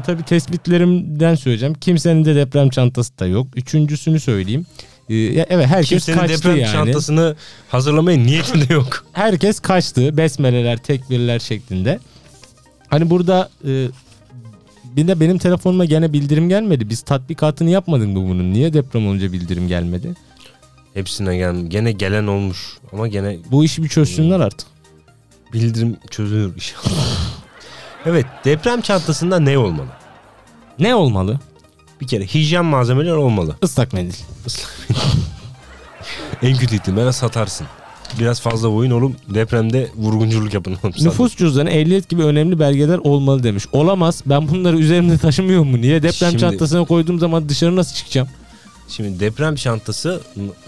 tabii tespitlerimden söyleyeceğim. Kimsenin de deprem çantası da yok. Üçüncüsünü söyleyeyim. E, evet herkes Kimsenin kaçtı deprem yani. çantasını hazırlamaya niyeti de yok. Herkes kaçtı. Besmeleler, tekbirler şeklinde. Hani burada e, bir de benim telefonuma gene bildirim gelmedi. Biz tatbikatını yapmadık mı bunun? Niye deprem olunca bildirim gelmedi? Hepsine gel gene gelen olmuş ama gene Bu işi bir çözsünler artık. bildirim çözülür inşallah. evet deprem çantasında ne olmalı? Ne olmalı? Bir kere hijyen malzemeler olmalı. Islak mendil. En kötü ihtimalle satarsın. Biraz fazla boyun oğlum depremde vurgunculuk yapın. Nüfus cüzdanı, ehliyet gibi önemli belgeler olmalı demiş. Olamaz. Ben bunları üzerimde taşımıyor mu? Niye deprem Şimdi- çantasına koyduğum zaman dışarı nasıl çıkacağım? Şimdi deprem çantası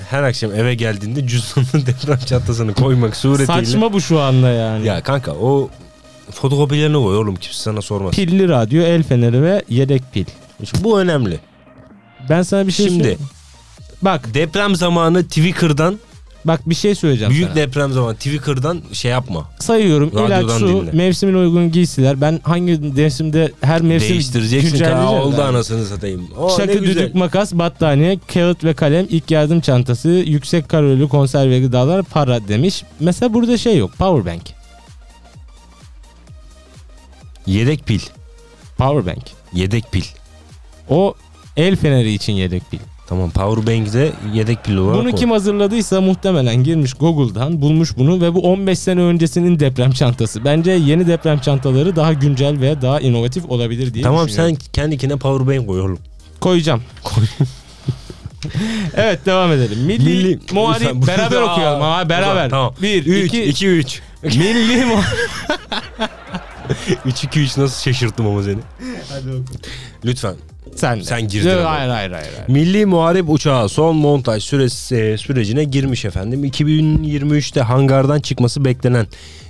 her akşam eve geldiğinde cüzdanın deprem çantasını koymak suretiyle. Saçma bu şu anda yani. Ya kanka o fotokopilerini koy oğlum kimse sana sormaz. Pilli radyo, el feneri ve yedek pil. Şimdi bu önemli. Ben sana bir şey Şimdi- söyleyeyim. Bak Deprem zamanı Twitter'dan Bak bir şey söyleyeceğim Büyük sana. deprem zamanı Twitter'dan şey yapma. Sayıyorum. İlaç, Radyodan su, dinle. mevsimin uygun giysiler. Ben hangi mevsimde her mevsim Değiştireceksin ki güncelleyeceğim "Aa, oldu anasını satayım. O ne Çakı, güzel. düdük, makas, battaniye, kağıt ve kalem, ilk yardım çantası, yüksek kalorili konserve gıdalar, para demiş. Mesela burada şey yok. Powerbank. Yedek pil. Powerbank. Yedek pil. O el feneri için yedek pil. Tamam powerbank'de yedek pil olarak Bunu o. kim hazırladıysa muhtemelen girmiş Google'dan bulmuş bunu ve bu 15 sene öncesinin deprem çantası. Bence yeni deprem çantaları daha güncel ve daha inovatif olabilir diye Tamam düşünüyorum. sen kendikine powerbank koy oğlum. Koyacağım. evet devam edelim. Milli, Milli- muharip beraber Aa, okuyalım zaman beraber. tamam. 1 3 2 2 3. Milli muharip 3 2 3 nasıl şaşırttım ama seni. Hadi oku. Lütfen. Sen de. Sen girdin. Hayır hayır hayır. hayır. Milli Muharip Uçağı son montaj süresi, e, sürecine girmiş efendim. 2023'te hangardan çıkması beklenen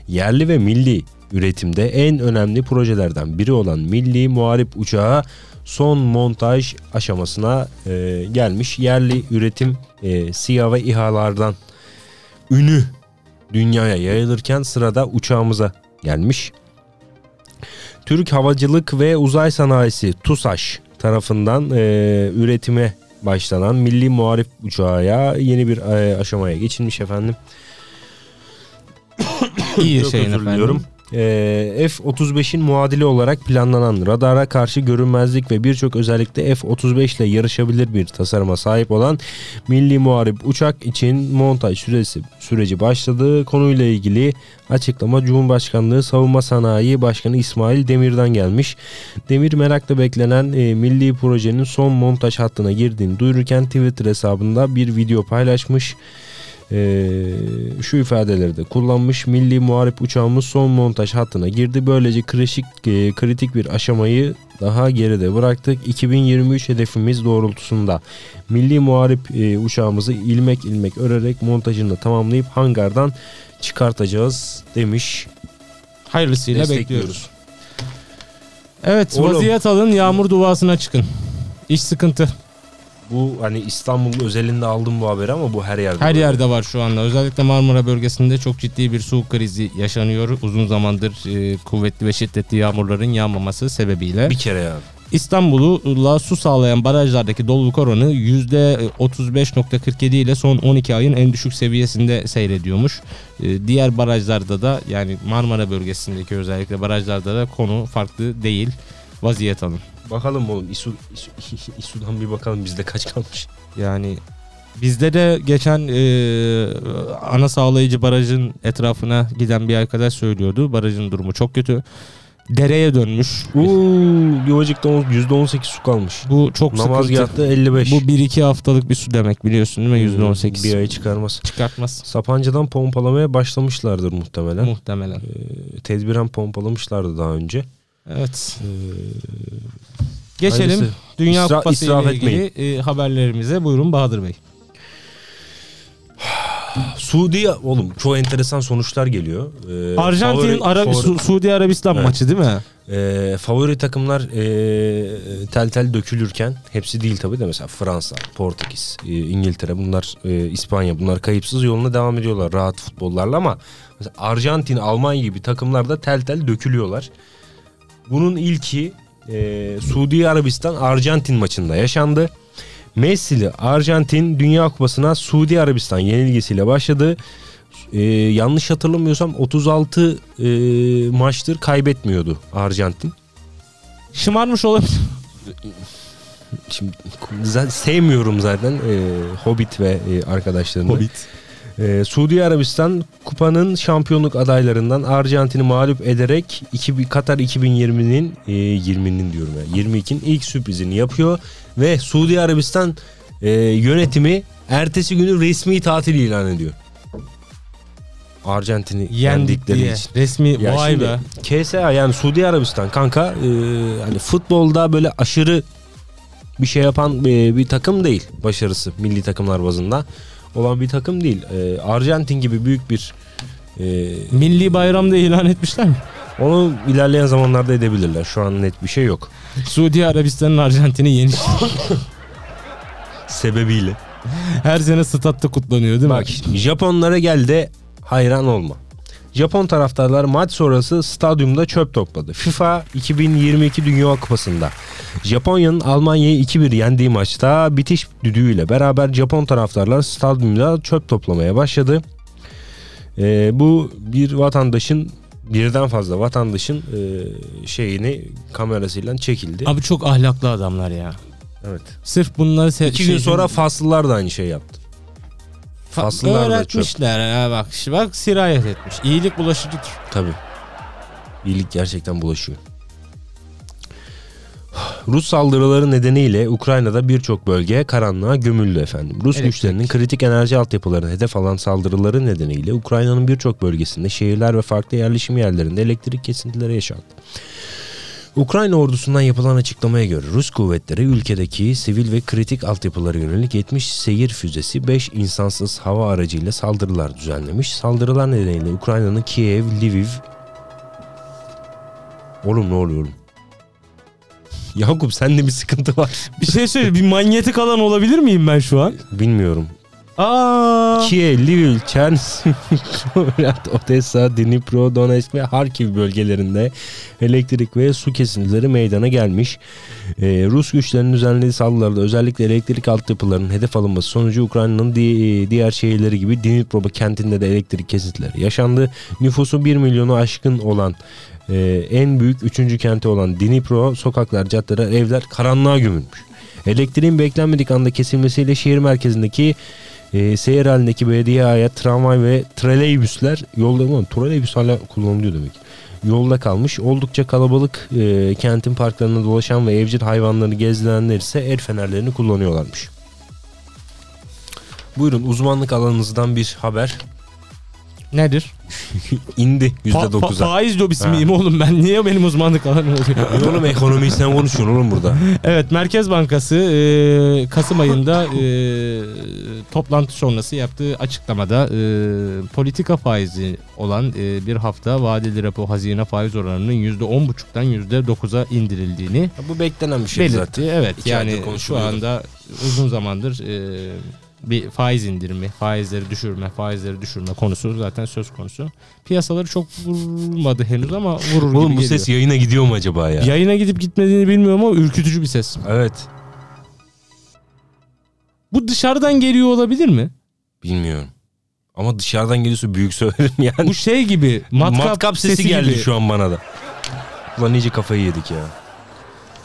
yerli ve milli üretimde en önemli projelerden biri olan Milli Muharip Uçağı son montaj aşamasına e, gelmiş. Yerli üretim e, SİHA ve İHA'lardan ünü dünyaya yayılırken sırada uçağımıza gelmiş. Türk Havacılık ve Uzay Sanayisi TUSAŞ tarafından e, üretime başlanan Milli Muharip Uçağı yeni bir e, aşamaya geçilmiş efendim. İyi Çok şeyin efendim. diliyorum. E, F-35'in muadili olarak planlanan radara karşı görünmezlik ve birçok özellikle F-35 ile yarışabilir bir tasarıma sahip olan Milli Muharip uçak için montaj süresi süreci başladı. Konuyla ilgili açıklama Cumhurbaşkanlığı Savunma Sanayi Başkanı İsmail Demir'den gelmiş. Demir merakla beklenen e, milli projenin son montaj hattına girdiğini duyururken Twitter hesabında bir video paylaşmış. Ee, şu ifadeleri de kullanmış. Milli Muharip uçağımız son montaj hattına girdi. Böylece kritik, e, kritik bir aşamayı daha geride bıraktık. 2023 hedefimiz doğrultusunda Milli Muharip e, uçağımızı ilmek ilmek örerek montajını tamamlayıp hangardan çıkartacağız demiş. Hayırlısıyla bekliyoruz. Evet Oğlum. vaziyet alın yağmur duasına çıkın. İş sıkıntı. Bu hani İstanbul özelinde aldım bu haberi ama bu her yerde. Her böyle. yerde var şu anda. Özellikle Marmara bölgesinde çok ciddi bir su krizi yaşanıyor. Uzun zamandır e, kuvvetli ve şiddetli yağmurların yağmaması sebebiyle. Bir kere yani. İstanbul'la su sağlayan barajlardaki doluluk oranı %35.47 ile son 12 ayın en düşük seviyesinde seyrediyormuş. E, Diğer barajlarda da yani Marmara bölgesindeki özellikle barajlarda da konu farklı değil. Vaziyet alın. Bakalım oğlum İSU, İSU, İSU'dan bir bakalım bizde kaç kalmış. Yani bizde de geçen e, ana sağlayıcı barajın etrafına giden bir arkadaş söylüyordu. Barajın durumu çok kötü. Dereye dönmüş. Uuu Yuvacık'ta on- %18 su kalmış. Bu çok sıkıntı. Namazgah'ta 55. Bu 1-2 haftalık bir su demek biliyorsun değil mi? %18. Bir ay çıkarmaz. Çıkartmaz Sapanca'dan pompalamaya başlamışlardır muhtemelen. muhtemelen. Ee, Tedbiren pompalamışlardı daha önce. Evet. Ee, Geçelim hayırlısı. Dünya İsra- Kupası ile ilgili e, haberlerimize. Buyurun Bahadır Bey. Suudi oğlum çok enteresan sonuçlar geliyor. Ee, Arjantin favori- Ara- favori- Su- Suudi Arabistan Evet. maçı değil mi? Ee, favori takımlar ee, tel tel dökülürken hepsi değil tabii de mesela Fransa, Portekiz, ee, İngiltere bunlar ee, İspanya bunlar kayıpsız yoluna devam ediyorlar rahat futbollarla ama mesela Arjantin, Almanya gibi takımlar da tel tel dökülüyorlar. Bunun ilki ee, Suudi Arabistan Arjantin maçında yaşandı. Messi'li Arjantin Dünya Kupası'na Suudi Arabistan yenilgisiyle başladı. Ee, yanlış hatırlamıyorsam 36 e, maçtır kaybetmiyordu Arjantin. Şımarmış olabilir. Şimdi sevmiyorum zaten e, Hobbit ve e, arkadaşlarını. E, Suudi Arabistan kupanın şampiyonluk adaylarından Arjantin'i mağlup ederek iki, Katar 2020'nin e, 20'nin diyorum ya 22'nin ilk sürprizini yapıyor ve Suudi Arabistan e, yönetimi ertesi günü resmi tatil ilan ediyor. Arjantin'i Yendik yendikleri diye. için. Resmi Ya vay be. KSA yani Suudi Arabistan kanka e, hani futbolda böyle aşırı bir şey yapan e, bir takım değil başarısı milli takımlar bazında olan bir takım değil. E, Arjantin gibi büyük bir e, Milli bayramda ilan etmişler mi? onu ilerleyen zamanlarda edebilirler. Şu an net bir şey yok. Suudi Arabistan'ın Arjantin'i yeniş. Sebebiyle. Her sene statta kutlanıyor değil mi? Bak Japonlara gel de hayran olma. Japon taraftarlar maç sonrası stadyumda çöp topladı. FIFA 2022 Dünya Kupası'nda Japonya'nın Almanya'yı 2-1 yendiği maçta bitiş düdüğüyle beraber Japon taraftarlar stadyumda çöp toplamaya başladı. Ee, bu bir vatandaşın birden fazla vatandaşın e, şeyini kamerasıyla çekildi. Abi çok ahlaklı adamlar ya. Evet. Sırf bunları se- İki şey- gün sonra Faslılar da aynı şey yaptı. Fa- Faslılar da öğretmişler ha bak bak sirayet etmiş. İyilik bulaşıcıdır. Tabii. İyilik gerçekten bulaşıyor. Rus saldırıları nedeniyle Ukrayna'da birçok bölge karanlığa gömüldü efendim. Rus Elektrik. güçlerinin kritik enerji altyapılarını hedef alan saldırıları nedeniyle Ukrayna'nın birçok bölgesinde şehirler ve farklı yerleşim yerlerinde elektrik kesintileri yaşandı. Ukrayna ordusundan yapılan açıklamaya göre Rus kuvvetleri ülkedeki sivil ve kritik altyapılara yönelik 70 seyir füzesi 5 insansız hava aracıyla saldırılar düzenlemiş. Saldırılar nedeniyle Ukrayna'nın Kiev, Lviv... Oğlum ne oluyor? Yakup sende bir sıkıntı var. Bir şey söyle bir manyetik alan olabilir miyim ben şu an? Bilmiyorum. Kiev, Lviv, Mikrorat, Odessa, Dnipro, Donetsk ve Harkiv bölgelerinde elektrik ve su kesintileri meydana gelmiş. Ee, Rus güçlerinin düzenlediği saldırılarda özellikle elektrik altyapılarının hedef alınması sonucu Ukrayna'nın di- diğer şehirleri gibi Dnipro kentinde de elektrik kesintileri yaşandı. Nüfusu 1 milyonu aşkın olan e, en büyük 3. kenti olan Dnipro sokaklar, caddeler, evler karanlığa gömülmüş. Elektriğin beklenmedik anda kesilmesiyle şehir merkezindeki e, seyir halindeki belediyeye ait tramvay ve trolleybüsler yolda mı? Trolleybüs hala kullanılıyor demek. Yolda kalmış. Oldukça kalabalık e, kentin parklarında dolaşan ve evcil hayvanlarını gezdirenler ise el fenerlerini kullanıyorlarmış. Buyurun uzmanlık alanınızdan bir haber. Nedir? İndi Fa- fa- %9'a. faiz lobisi miyim oğlum ben? Niye benim uzmanlık alanım oluyor? Oğlum ekonomiyi sen konuşuyorsun oğlum burada. evet Merkez Bankası e, Kasım ayında e, toplantı sonrası yaptığı açıklamada e, politika faizi olan e, bir hafta vadeli repo hazine faiz oranının %10,5'tan %9'a indirildiğini Bu beklenen bir şey belirtti. zaten. Evet İki yani şu anda uzun zamandır e, bir faiz indirimi, faizleri düşürme, faizleri düşürme konusu zaten söz konusu. Piyasaları çok vurmadı henüz ama vurur Oğlum gibi bu geliyor. ses yayına gidiyor mu acaba ya? Yayına gidip gitmediğini bilmiyorum ama ürkütücü bir ses. Evet. Bu dışarıdan geliyor olabilir mi? Bilmiyorum. Ama dışarıdan geliyorsa büyük söylerim yani. Bu şey gibi matkap, Matkap, sesi, geldi gibi. şu an bana da. Ulan iyice kafayı yedik ya.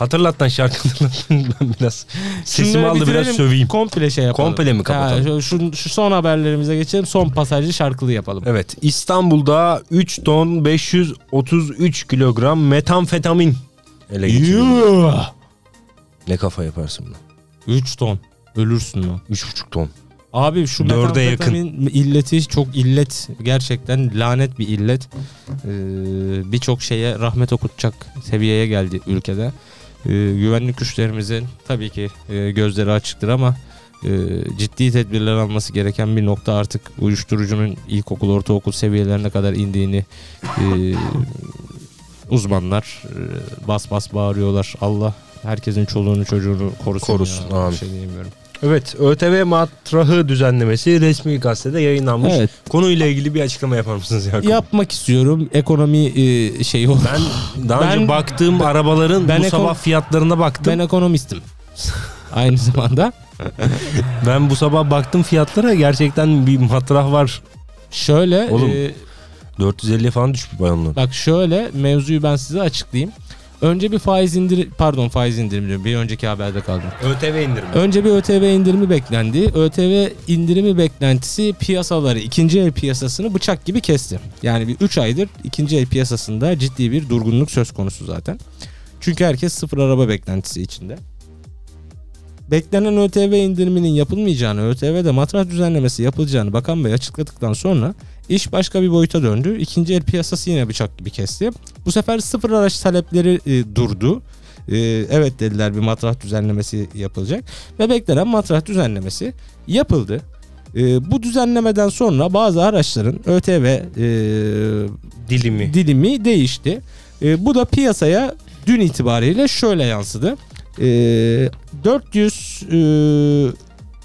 Hatırlat lan şarkı hatırlat. ben biraz sesimi Şunları aldı biraz bitirelim, söveyim. Komple şey yapalım. Komple mi kapatalım? Ha, şu, şu son haberlerimize geçelim. Son pasajı şarkılı yapalım. Evet İstanbul'da 3 ton 533 kilogram metamfetamin ele geçirildi. Ne kafa yaparsın buna? 3 ton. Ölürsün lan. 3,5 ton. Abi şu Dörde metamfetamin illeti çok illet. Gerçekten lanet bir illet. Ee, Birçok şeye rahmet okutacak seviyeye geldi ülkede. Ee, güvenlik güçlerimizin tabii ki e, gözleri açıktır ama e, ciddi tedbirler alması gereken bir nokta artık uyuşturucunun ilkokul, ortaokul seviyelerine kadar indiğini e, uzmanlar e, bas bas bağırıyorlar. Allah herkesin çoluğunu çocuğunu korusun. Korusun, ya. amin. Bir şey diyemiyorum. Evet ÖTV matrahı düzenlemesi resmi gazetede yayınlanmış. Evet. Konuyla ilgili bir açıklama yapar mısınız Yakup? yapmak istiyorum. Ekonomi e, şeyi o. Ben daha Ben- önce baktığım arabaların ben bu eko- sabah fiyatlarına baktım. Ben ekonomistim. Aynı zamanda. Ben bu sabah baktım fiyatlara gerçekten bir matrah var. Şöyle Oğlum. e, 450 falan düşmüş bayonlar. bak şöyle mevzuyu ben size açıklayayım. Önce bir faiz indir pardon faiz indirimi diyorum. Bir önceki haberde kaldım. ÖTV indirimi. Önce bir ÖTV indirimi beklendi. ÖTV indirimi beklentisi piyasaları, ikinci el piyasasını bıçak gibi kesti. Yani bir 3 aydır ikinci el piyasasında ciddi bir durgunluk söz konusu zaten. Çünkü herkes sıfır araba beklentisi içinde. Beklenen ÖTV indiriminin yapılmayacağını, ÖTV'de matrah düzenlemesi yapılacağını Bakan Bey açıkladıktan sonra iş başka bir boyuta döndü. İkinci el piyasası yine bıçak gibi kesti. Bu sefer sıfır araç talepleri e, durdu. E, evet dediler bir matrah düzenlemesi yapılacak ve beklenen matrah düzenlemesi yapıldı. E, bu düzenlemeden sonra bazı araçların ÖTV e, Dilimi. dilimi değişti. E, bu da piyasaya dün itibariyle şöyle yansıdı. E, 400 e,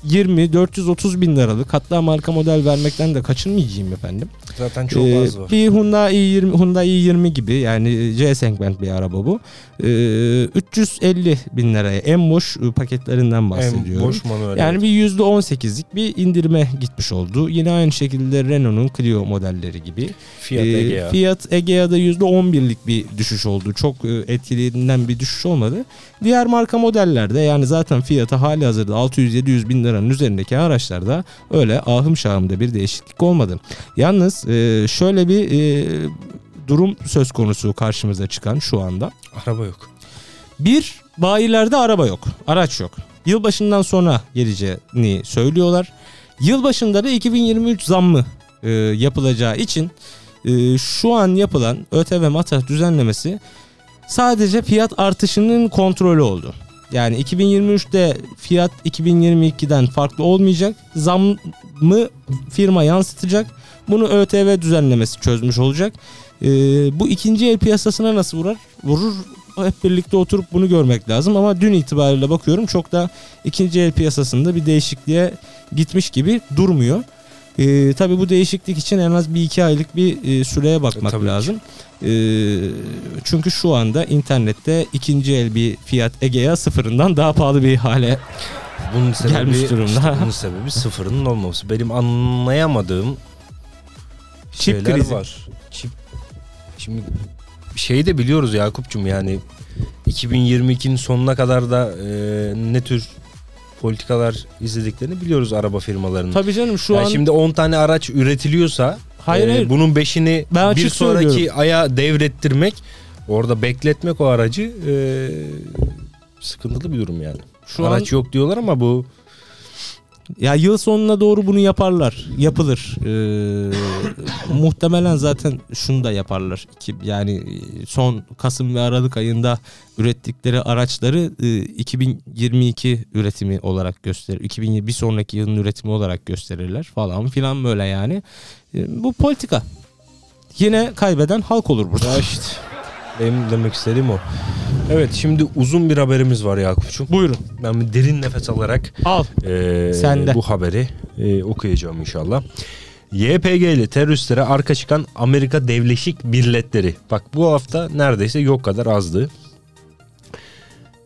420 430 bin liralık hatta marka model vermekten de kaçınmayacağım efendim. Zaten çok Ee, az var. Bir Hyundai i20 Hyundai i20 gibi yani C segment bir araba bu. Ee, 350 bin liraya en boş e, paketlerinden En bahsediyorum. boş manuel. Yani bir %18'lik bir indirime gitmiş oldu. Yine aynı şekilde Renault'un Clio modelleri gibi. Fiat Ee, Egea. Fiat Egea'da %11'lik bir düşüş oldu. Çok e, etkilerinden bir düşüş olmadı. Diğer marka modellerde yani zaten fiyatı hali hazırda 600-700 bin liranın üzerindeki araçlarda öyle ahım şahımda bir değişiklik olmadı. Yalnız e, şöyle bir e, durum söz konusu karşımıza çıkan şu anda. Araba yok. Bir, bayilerde araba yok. Araç yok. Yılbaşından sonra geleceğini söylüyorlar. Yılbaşında da 2023 zammı e, yapılacağı için e, şu an yapılan ÖTV matah düzenlemesi sadece fiyat artışının kontrolü oldu. Yani 2023'te fiyat 2022'den farklı olmayacak. Zammı firma yansıtacak. Bunu ÖTV düzenlemesi çözmüş olacak. E, bu ikinci el piyasasına nasıl vurar? Vurur hep birlikte oturup bunu görmek lazım ama dün itibariyle bakıyorum çok da ikinci el piyasasında bir değişikliğe gitmiş gibi durmuyor. Ee, tabii bu değişiklik için en az bir iki aylık bir e, süreye bakmak ki. lazım. Ee, çünkü şu anda internette ikinci el bir Fiat Egea sıfırından daha pahalı bir hale Bunun sebebi, Gelmiş durumda. işte bunun sebebi sıfırının olmaması. Benim anlayamadığım Çip şeyler krizi. var. Çip. Şimdi şeyi de biliyoruz Yakup'cum yani 2022'nin sonuna kadar da e, ne tür politikalar izlediklerini biliyoruz araba firmalarının. Tabii canım şu Yani an şimdi 10 tane araç üretiliyorsa hayır e, hayır bunun 5'ini Ben bir sonraki söylüyorum. aya devrettirmek orada bekletmek o aracı e, sıkıntılı bir durum yani. şu Araç an yok diyorlar ama bu Ya yıl sonuna doğru bunu yaparlar. Yapılır. Ee, muhtemelen zaten şunu da yaparlar. İki, yani son Kasım ve Aralık ayında ürettikleri araçları e, 2022 üretimi olarak gösterir. 2020 bir sonraki yılın üretimi olarak gösterirler falan filan böyle yani. E, bu politika. Yine kaybeden halk olur burada. Ya işte benim demek istediğim o. Evet şimdi uzun bir haberimiz var Yakup'cum. Buyurun. Ben bir derin nefes alarak Al. e, Sen de. bu haberi e, okuyacağım inşallah. YPG'li teröristlere arka çıkan Amerika Devleşik Milletleri. Bak bu hafta neredeyse yok kadar azdı.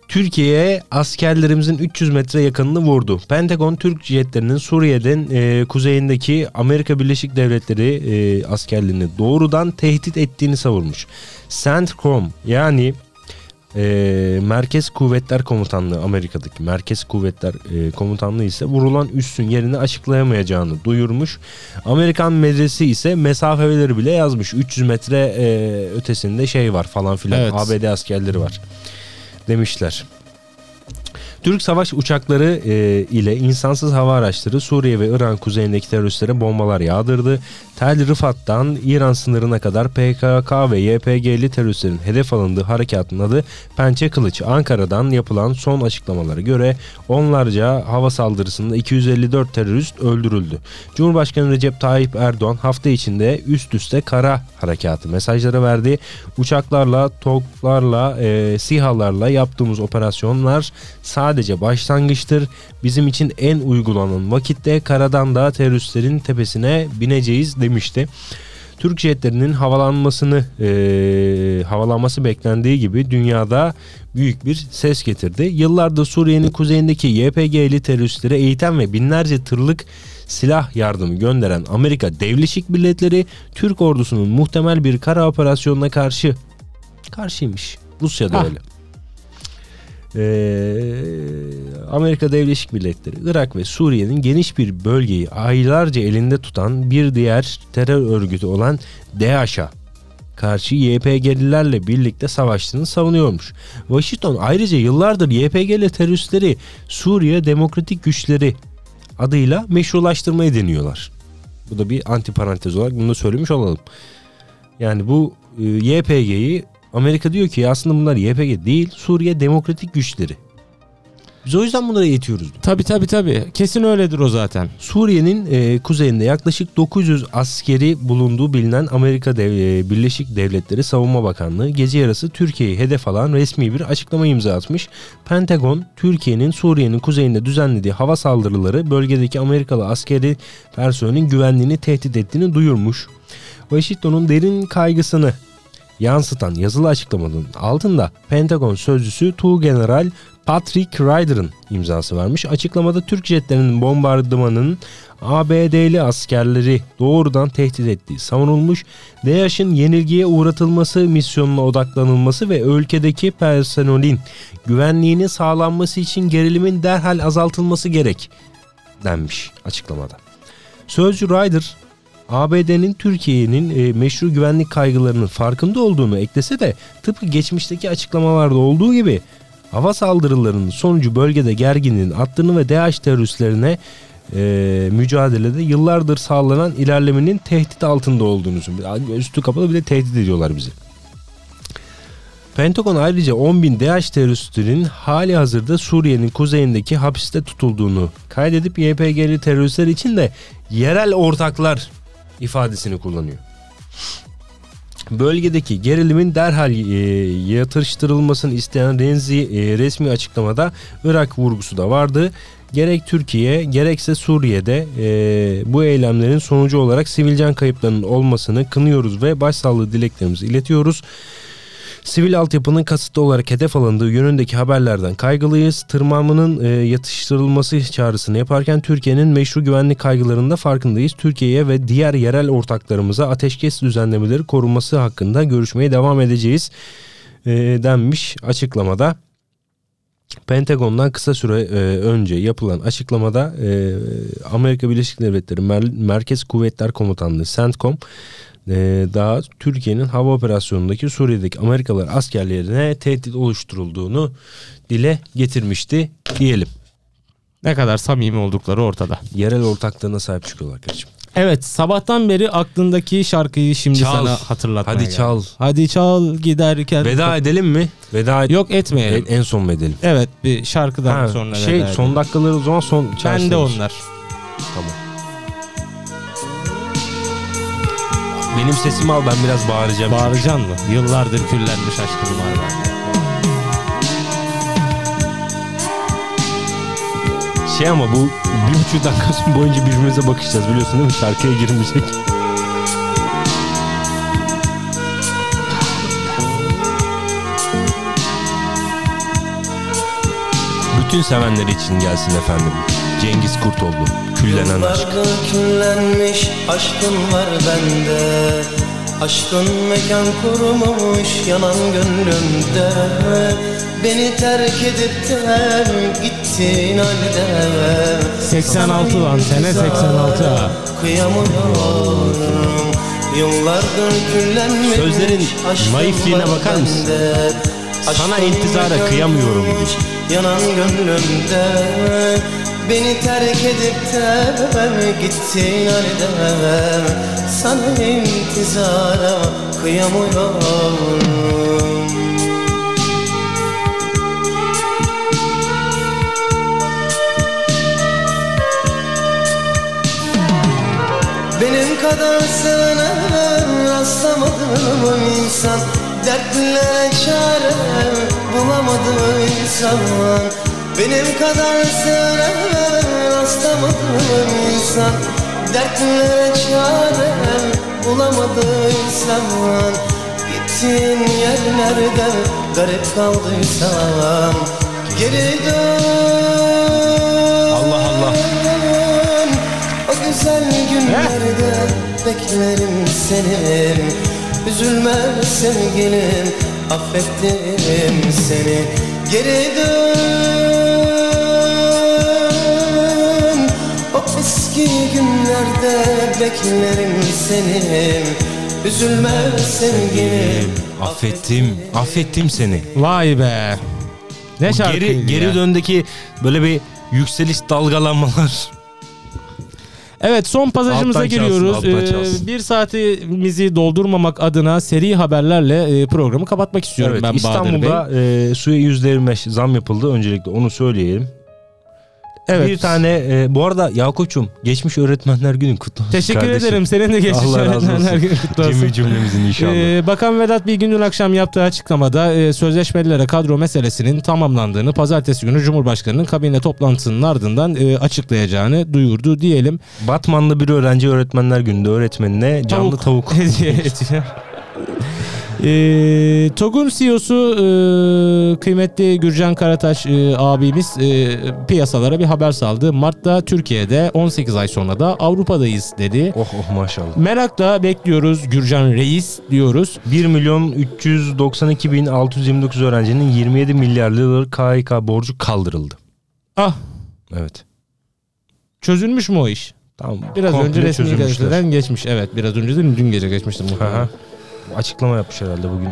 Türkiye'ye askerlerimizin 300 metre yakınını vurdu. Pentagon Türk jetlerinin Suriye'den e, kuzeyindeki Amerika Birleşik Devletleri e, askerlerini doğrudan tehdit ettiğini savurmuş. CENTCOM yani e, Merkez Kuvvetler Komutanlığı Amerika'daki Merkez Kuvvetler e, Komutanlığı ise vurulan üssün yerini açıklayamayacağını duyurmuş. Amerikan medresi ise mesafeleri bile yazmış. 300 metre e, ötesinde şey var falan filan Evet. ABD askerleri var demişler. Türk savaş uçakları e, ile insansız hava araçları Suriye ve İran kuzeyindeki teröristlere bombalar yağdırdı. Tel Rıfat'tan İran sınırına kadar PKK ve YPG'li teröristlerin hedef alındığı harekatın adı Pençe Kılıç. Ankara'dan yapılan son açıklamalara göre onlarca hava saldırısında 254 terörist öldürüldü. Cumhurbaşkanı Recep Tayyip Erdoğan hafta içinde üst üste kara harekatı mesajları verdi. Uçaklarla, TOG'larla, e, SİHA'larla yaptığımız operasyonlar sadece başlangıçtır. Bizim için en uygulanan vakitte karadan da teröristlerin tepesine bineceğiz demişti. Türk jetlerinin havalanmasını e, havalanması beklendiği gibi dünyada büyük bir ses getirdi. Yıllardır Suriye'nin kuzeyindeki YPG'li teröristlere eğiten ve binlerce tırlık silah yardımı gönderen Amerika Devleşik Milletleri Türk ordusunun muhtemel bir kara operasyonuna karşı karşıymış. Rusya da Ah. öyle. Ee, Amerika Devleşik Milletleri Irak ve Suriye'nin geniş bir bölgeyi aylarca elinde tutan bir diğer terör örgütü olan DAEŞ'a karşı YPG'lilerle birlikte savaştığını savunuyormuş. Washington ayrıca yıllardır YPG'li teröristleri Suriye Demokratik Güçleri adıyla meşrulaştırmayı deniyorlar. Bu da bir anti parantez olarak bunu da söylemiş olalım. Yani bu e, YPG'yi Amerika diyor ki aslında bunlar YPG değil Suriye Demokratik Güçleri. Biz o yüzden bunlara yetiyoruz. Tabi tabi tabi. Kesin öyledir o zaten. Suriye'nin e, kuzeyinde yaklaşık 900 askeri bulunduğu bilinen Amerika Dev- e, Birleşik Devletleri Savunma Bakanlığı gece yarısı Türkiye'yi hedef alan resmi bir açıklama imza atmış. Pentagon, Türkiye'nin Suriye'nin kuzeyinde düzenlediği hava saldırıları bölgedeki Amerikalı askeri personelin güvenliğini tehdit ettiğini duyurmuş. Washington'un derin kaygısını yansıtan yazılı açıklamanın altında Pentagon sözcüsü Tuğgeneral Patrick Ryder'ın imzası varmış. Açıklamada Türk jetlerinin bombardımanının ABD'li askerleri doğrudan tehdit ettiği savunulmuş. DAEŞ'in yenilgiye uğratılması misyonuna odaklanılması ve ülkedeki personelin güvenliğini sağlanması için gerilimin derhal azaltılması gerek denmiş açıklamada. Sözcü Ryder ABD'nin Türkiye'nin e, meşru güvenlik kaygılarının farkında olduğunu eklese de tıpkı geçmişteki açıklamalarda olduğu gibi hava saldırılarının sonucu bölgede gerginliğin arttığını ve DAEŞ teröristlerine e, mücadelede yıllardır sağlanan ilerlemenin tehdit altında olduğunu. Üstü kapalı bir de tehdit ediyorlar bizi. Pentagon ayrıca 10 bin DAEŞ teröristinin hali hazırda Suriye'nin kuzeyindeki hapiste tutulduğunu kaydedip YPG'li teröristler için de yerel ortaklar ifadesini kullanıyor. Bölgedeki gerilimin derhal e, yatırıştırılmasını isteyen Renzi e, resmi açıklamada Irak vurgusu da vardı. Gerek Türkiye gerekse Suriye'de e, bu eylemlerin sonucu olarak sivil can kayıplarının olmasını kınıyoruz ve başsağlığı dileklerimizi iletiyoruz. Sivil altyapının kasıtlı olarak hedef alındığı yönündeki haberlerden kaygılıyız. Tırmanmanın e, yatıştırılması çağrısını yaparken Türkiye'nin meşru güvenlik kaygılarında farkındayız. Türkiye'ye ve diğer yerel ortaklarımıza ateşkes düzenlemeleri korunması hakkında görüşmeye devam edeceğiz e, denmiş açıklamada. Pentagon'dan kısa süre e, önce yapılan açıklamada e, Amerika Birleşik Devletleri Mer- Merkez Kuvvetler Komutanlığı CENTCOM e, daha Türkiye'nin hava operasyonundaki Suriye'deki Amerikalılar askerlerine tehdit oluşturulduğunu dile getirmişti diyelim. Ne kadar samimi oldukları ortada. Yerel ortaklığına sahip çıkıyorlar kardeşim. Evet sabahtan beri aklındaki şarkıyı şimdi Çal. sana hatırlatmaya Hadi geldim. çal. Hadi çal giderken. Veda edelim mi? Veda et- Yok etmeyelim. en son mu edelim? Evet bir şarkıdan Ha, sonra şey veda son edelim. dakikaları o zaman son Ben de onlar. Tamam. Benim sesimi al ben biraz bağıracağım. Bağıracaksın mı? Yıllardır küllenmiş aşkım var. Şey ama bu bir buçuk dakika boyunca birbirimize bakışacağız biliyorsun değil mi? Şarkıya girmeyecek. Bütün sevenler için gelsin efendim. Cengiz Kurtoğlu. Küllenen aşk. Küllenmiş aşkın var bende Aşkın mekan kurmuş yanan gönlümde Beni terk edip de gittin halde 86 lan, sene 86 ha. Kıyamıyorum Yıllardır küllenmiş Sözlerin naifliğine bakar mısın? Sana intizara kıyamıyorum diyor. Yanan gönlümde Beni terk edip de gittin halde Sana intizara kıyamıyorum. Benim kadar sevene rastlamadım insan Dertlere çare bulamadım insan Benim kadar sevene rastlamadım insan. Dertlere çare bulamadım insan Gittiğin yerlerde garip kaldıysam Geri dön. Allah Allah. o güzel günlerde beklerim seni Üzülme sevgilim affettim seni. Geri dön günlerde beklerim seni Üzülme sevgilim Affettim, affettim seni. Vay be. Ne Bu şarkıydı geri geri ya. döndeki böyle bir yükseliş dalgalanmalar. Evet son pasajımıza Alttan çalsın, giriyoruz. alttan Ee, çalsın. bir saatimizi doldurmamak adına seri haberlerle e, programı kapatmak istiyorum Evet, ben Bahadır Bey. İstanbul'da e, suya %25 zam yapıldı. Öncelikle onu söyleyelim. Evet. Bir tane e, bu arada Yakup'cum geçmiş öğretmenler günün kutlu olsun Teşekkür kardeşim. ederim. Senin de geçmiş Allah öğretmenler günü kutlu olsun. Cemil cümlemizin inşallah. Ee, Bakan Vedat Bilgin dün akşam yaptığı açıklamada e, sözleşmelilere kadro meselesinin tamamlandığını pazartesi günü Cumhurbaşkanı'nın kabine toplantısının ardından e, açıklayacağını duyurdu diyelim. Batmanlı bir öğrenci öğretmenler gününde öğretmenine canlı tavuk. hediye ediyor. E, TOG'un CEO'su e, kıymetli Gürcan Karataş e, abimiz e, piyasalara bir haber saldı. Mart'ta Türkiye'de 18 ay sonra da Avrupa'dayız dedi. oh oh maşallah. Merakla bekliyoruz Gürcan Reis diyoruz. 1 milyon 392 bin 629 öğrencinin 27 milyar liralık KYK borcu kaldırıldı. Ah Evet. çözülmüş mü o iş? Tamam. Biraz önce resmi gazeteden geçmiş. Evet biraz önce mi? Dün gece geçmişti muhtemelen. Açıklama yapmış herhalde bugün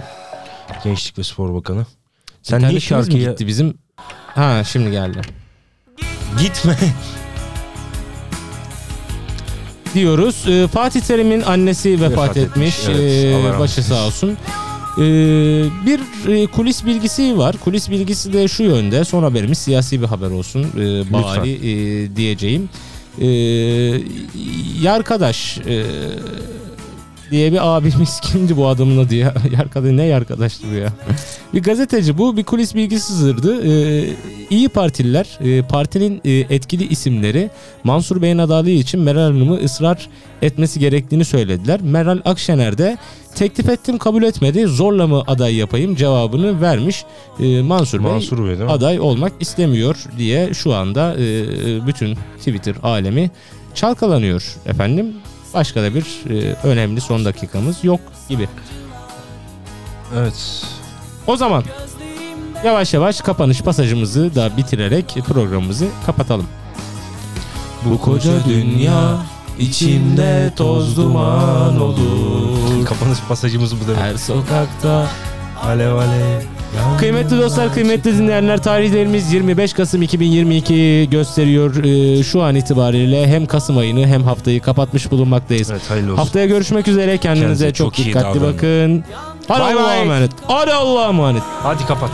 Gençlik ve Spor Bakanı. Sen niye şarkıya gitti bizim? Ha şimdi geldi. gitme? Diyoruz. Ee, Fatih Terim'in annesi vefat, Vefat etmiş, etmiş. evet. Ee, başı sağ olsun. Ee, bir e, kulis bilgisi var. Kulis bilgisi de şu yönde. Son haberimiz siyasi bir haber olsun. Ee, bari e, diyeceğim. Ee, Yarkadaş e, diye bir abimiz kimdi bu adamın adı ya? Yarkadaş ne yarkadaştı bu ya? bir gazeteci bu bir kulis bilgisi sızırdı. Ee, İyi Partililer e, partinin e, etkili isimleri Mansur Bey'in adaylığı için Meral Hanım'ı ısrar etmesi gerektiğini söylediler. Meral Akşener de teklif ettim kabul etmedi zorla mı aday yapayım cevabını vermiş. Ee, Mansur, Bey Mansur Bey mi? aday olmak istemiyor diye şu anda e, bütün Twitter alemi çalkalanıyor efendim. Başka da bir e, önemli son dakikamız yok gibi. Evet. O zaman yavaş yavaş kapanış pasajımızı da bitirerek programımızı kapatalım. Bu koca dünya içimde toz duman olur. Kapanış pasajımız bu demek. Her sokakta Alev alev. Kıymetli dostlar, kıymetli dinleyenler tarihlerimiz 25 Kasım 2022 gösteriyor. Ee, şu an itibariyle hem Kasım ayını hem haftayı kapatmış bulunmaktayız. Evet hayırlı olsun. Haftaya görüşmek üzere. Kendinize Kendinize çok, çok dikkatli davranın. bakın. Hadi Allah'a emanet. Hadi Allah'a emanet. Hadi kapat.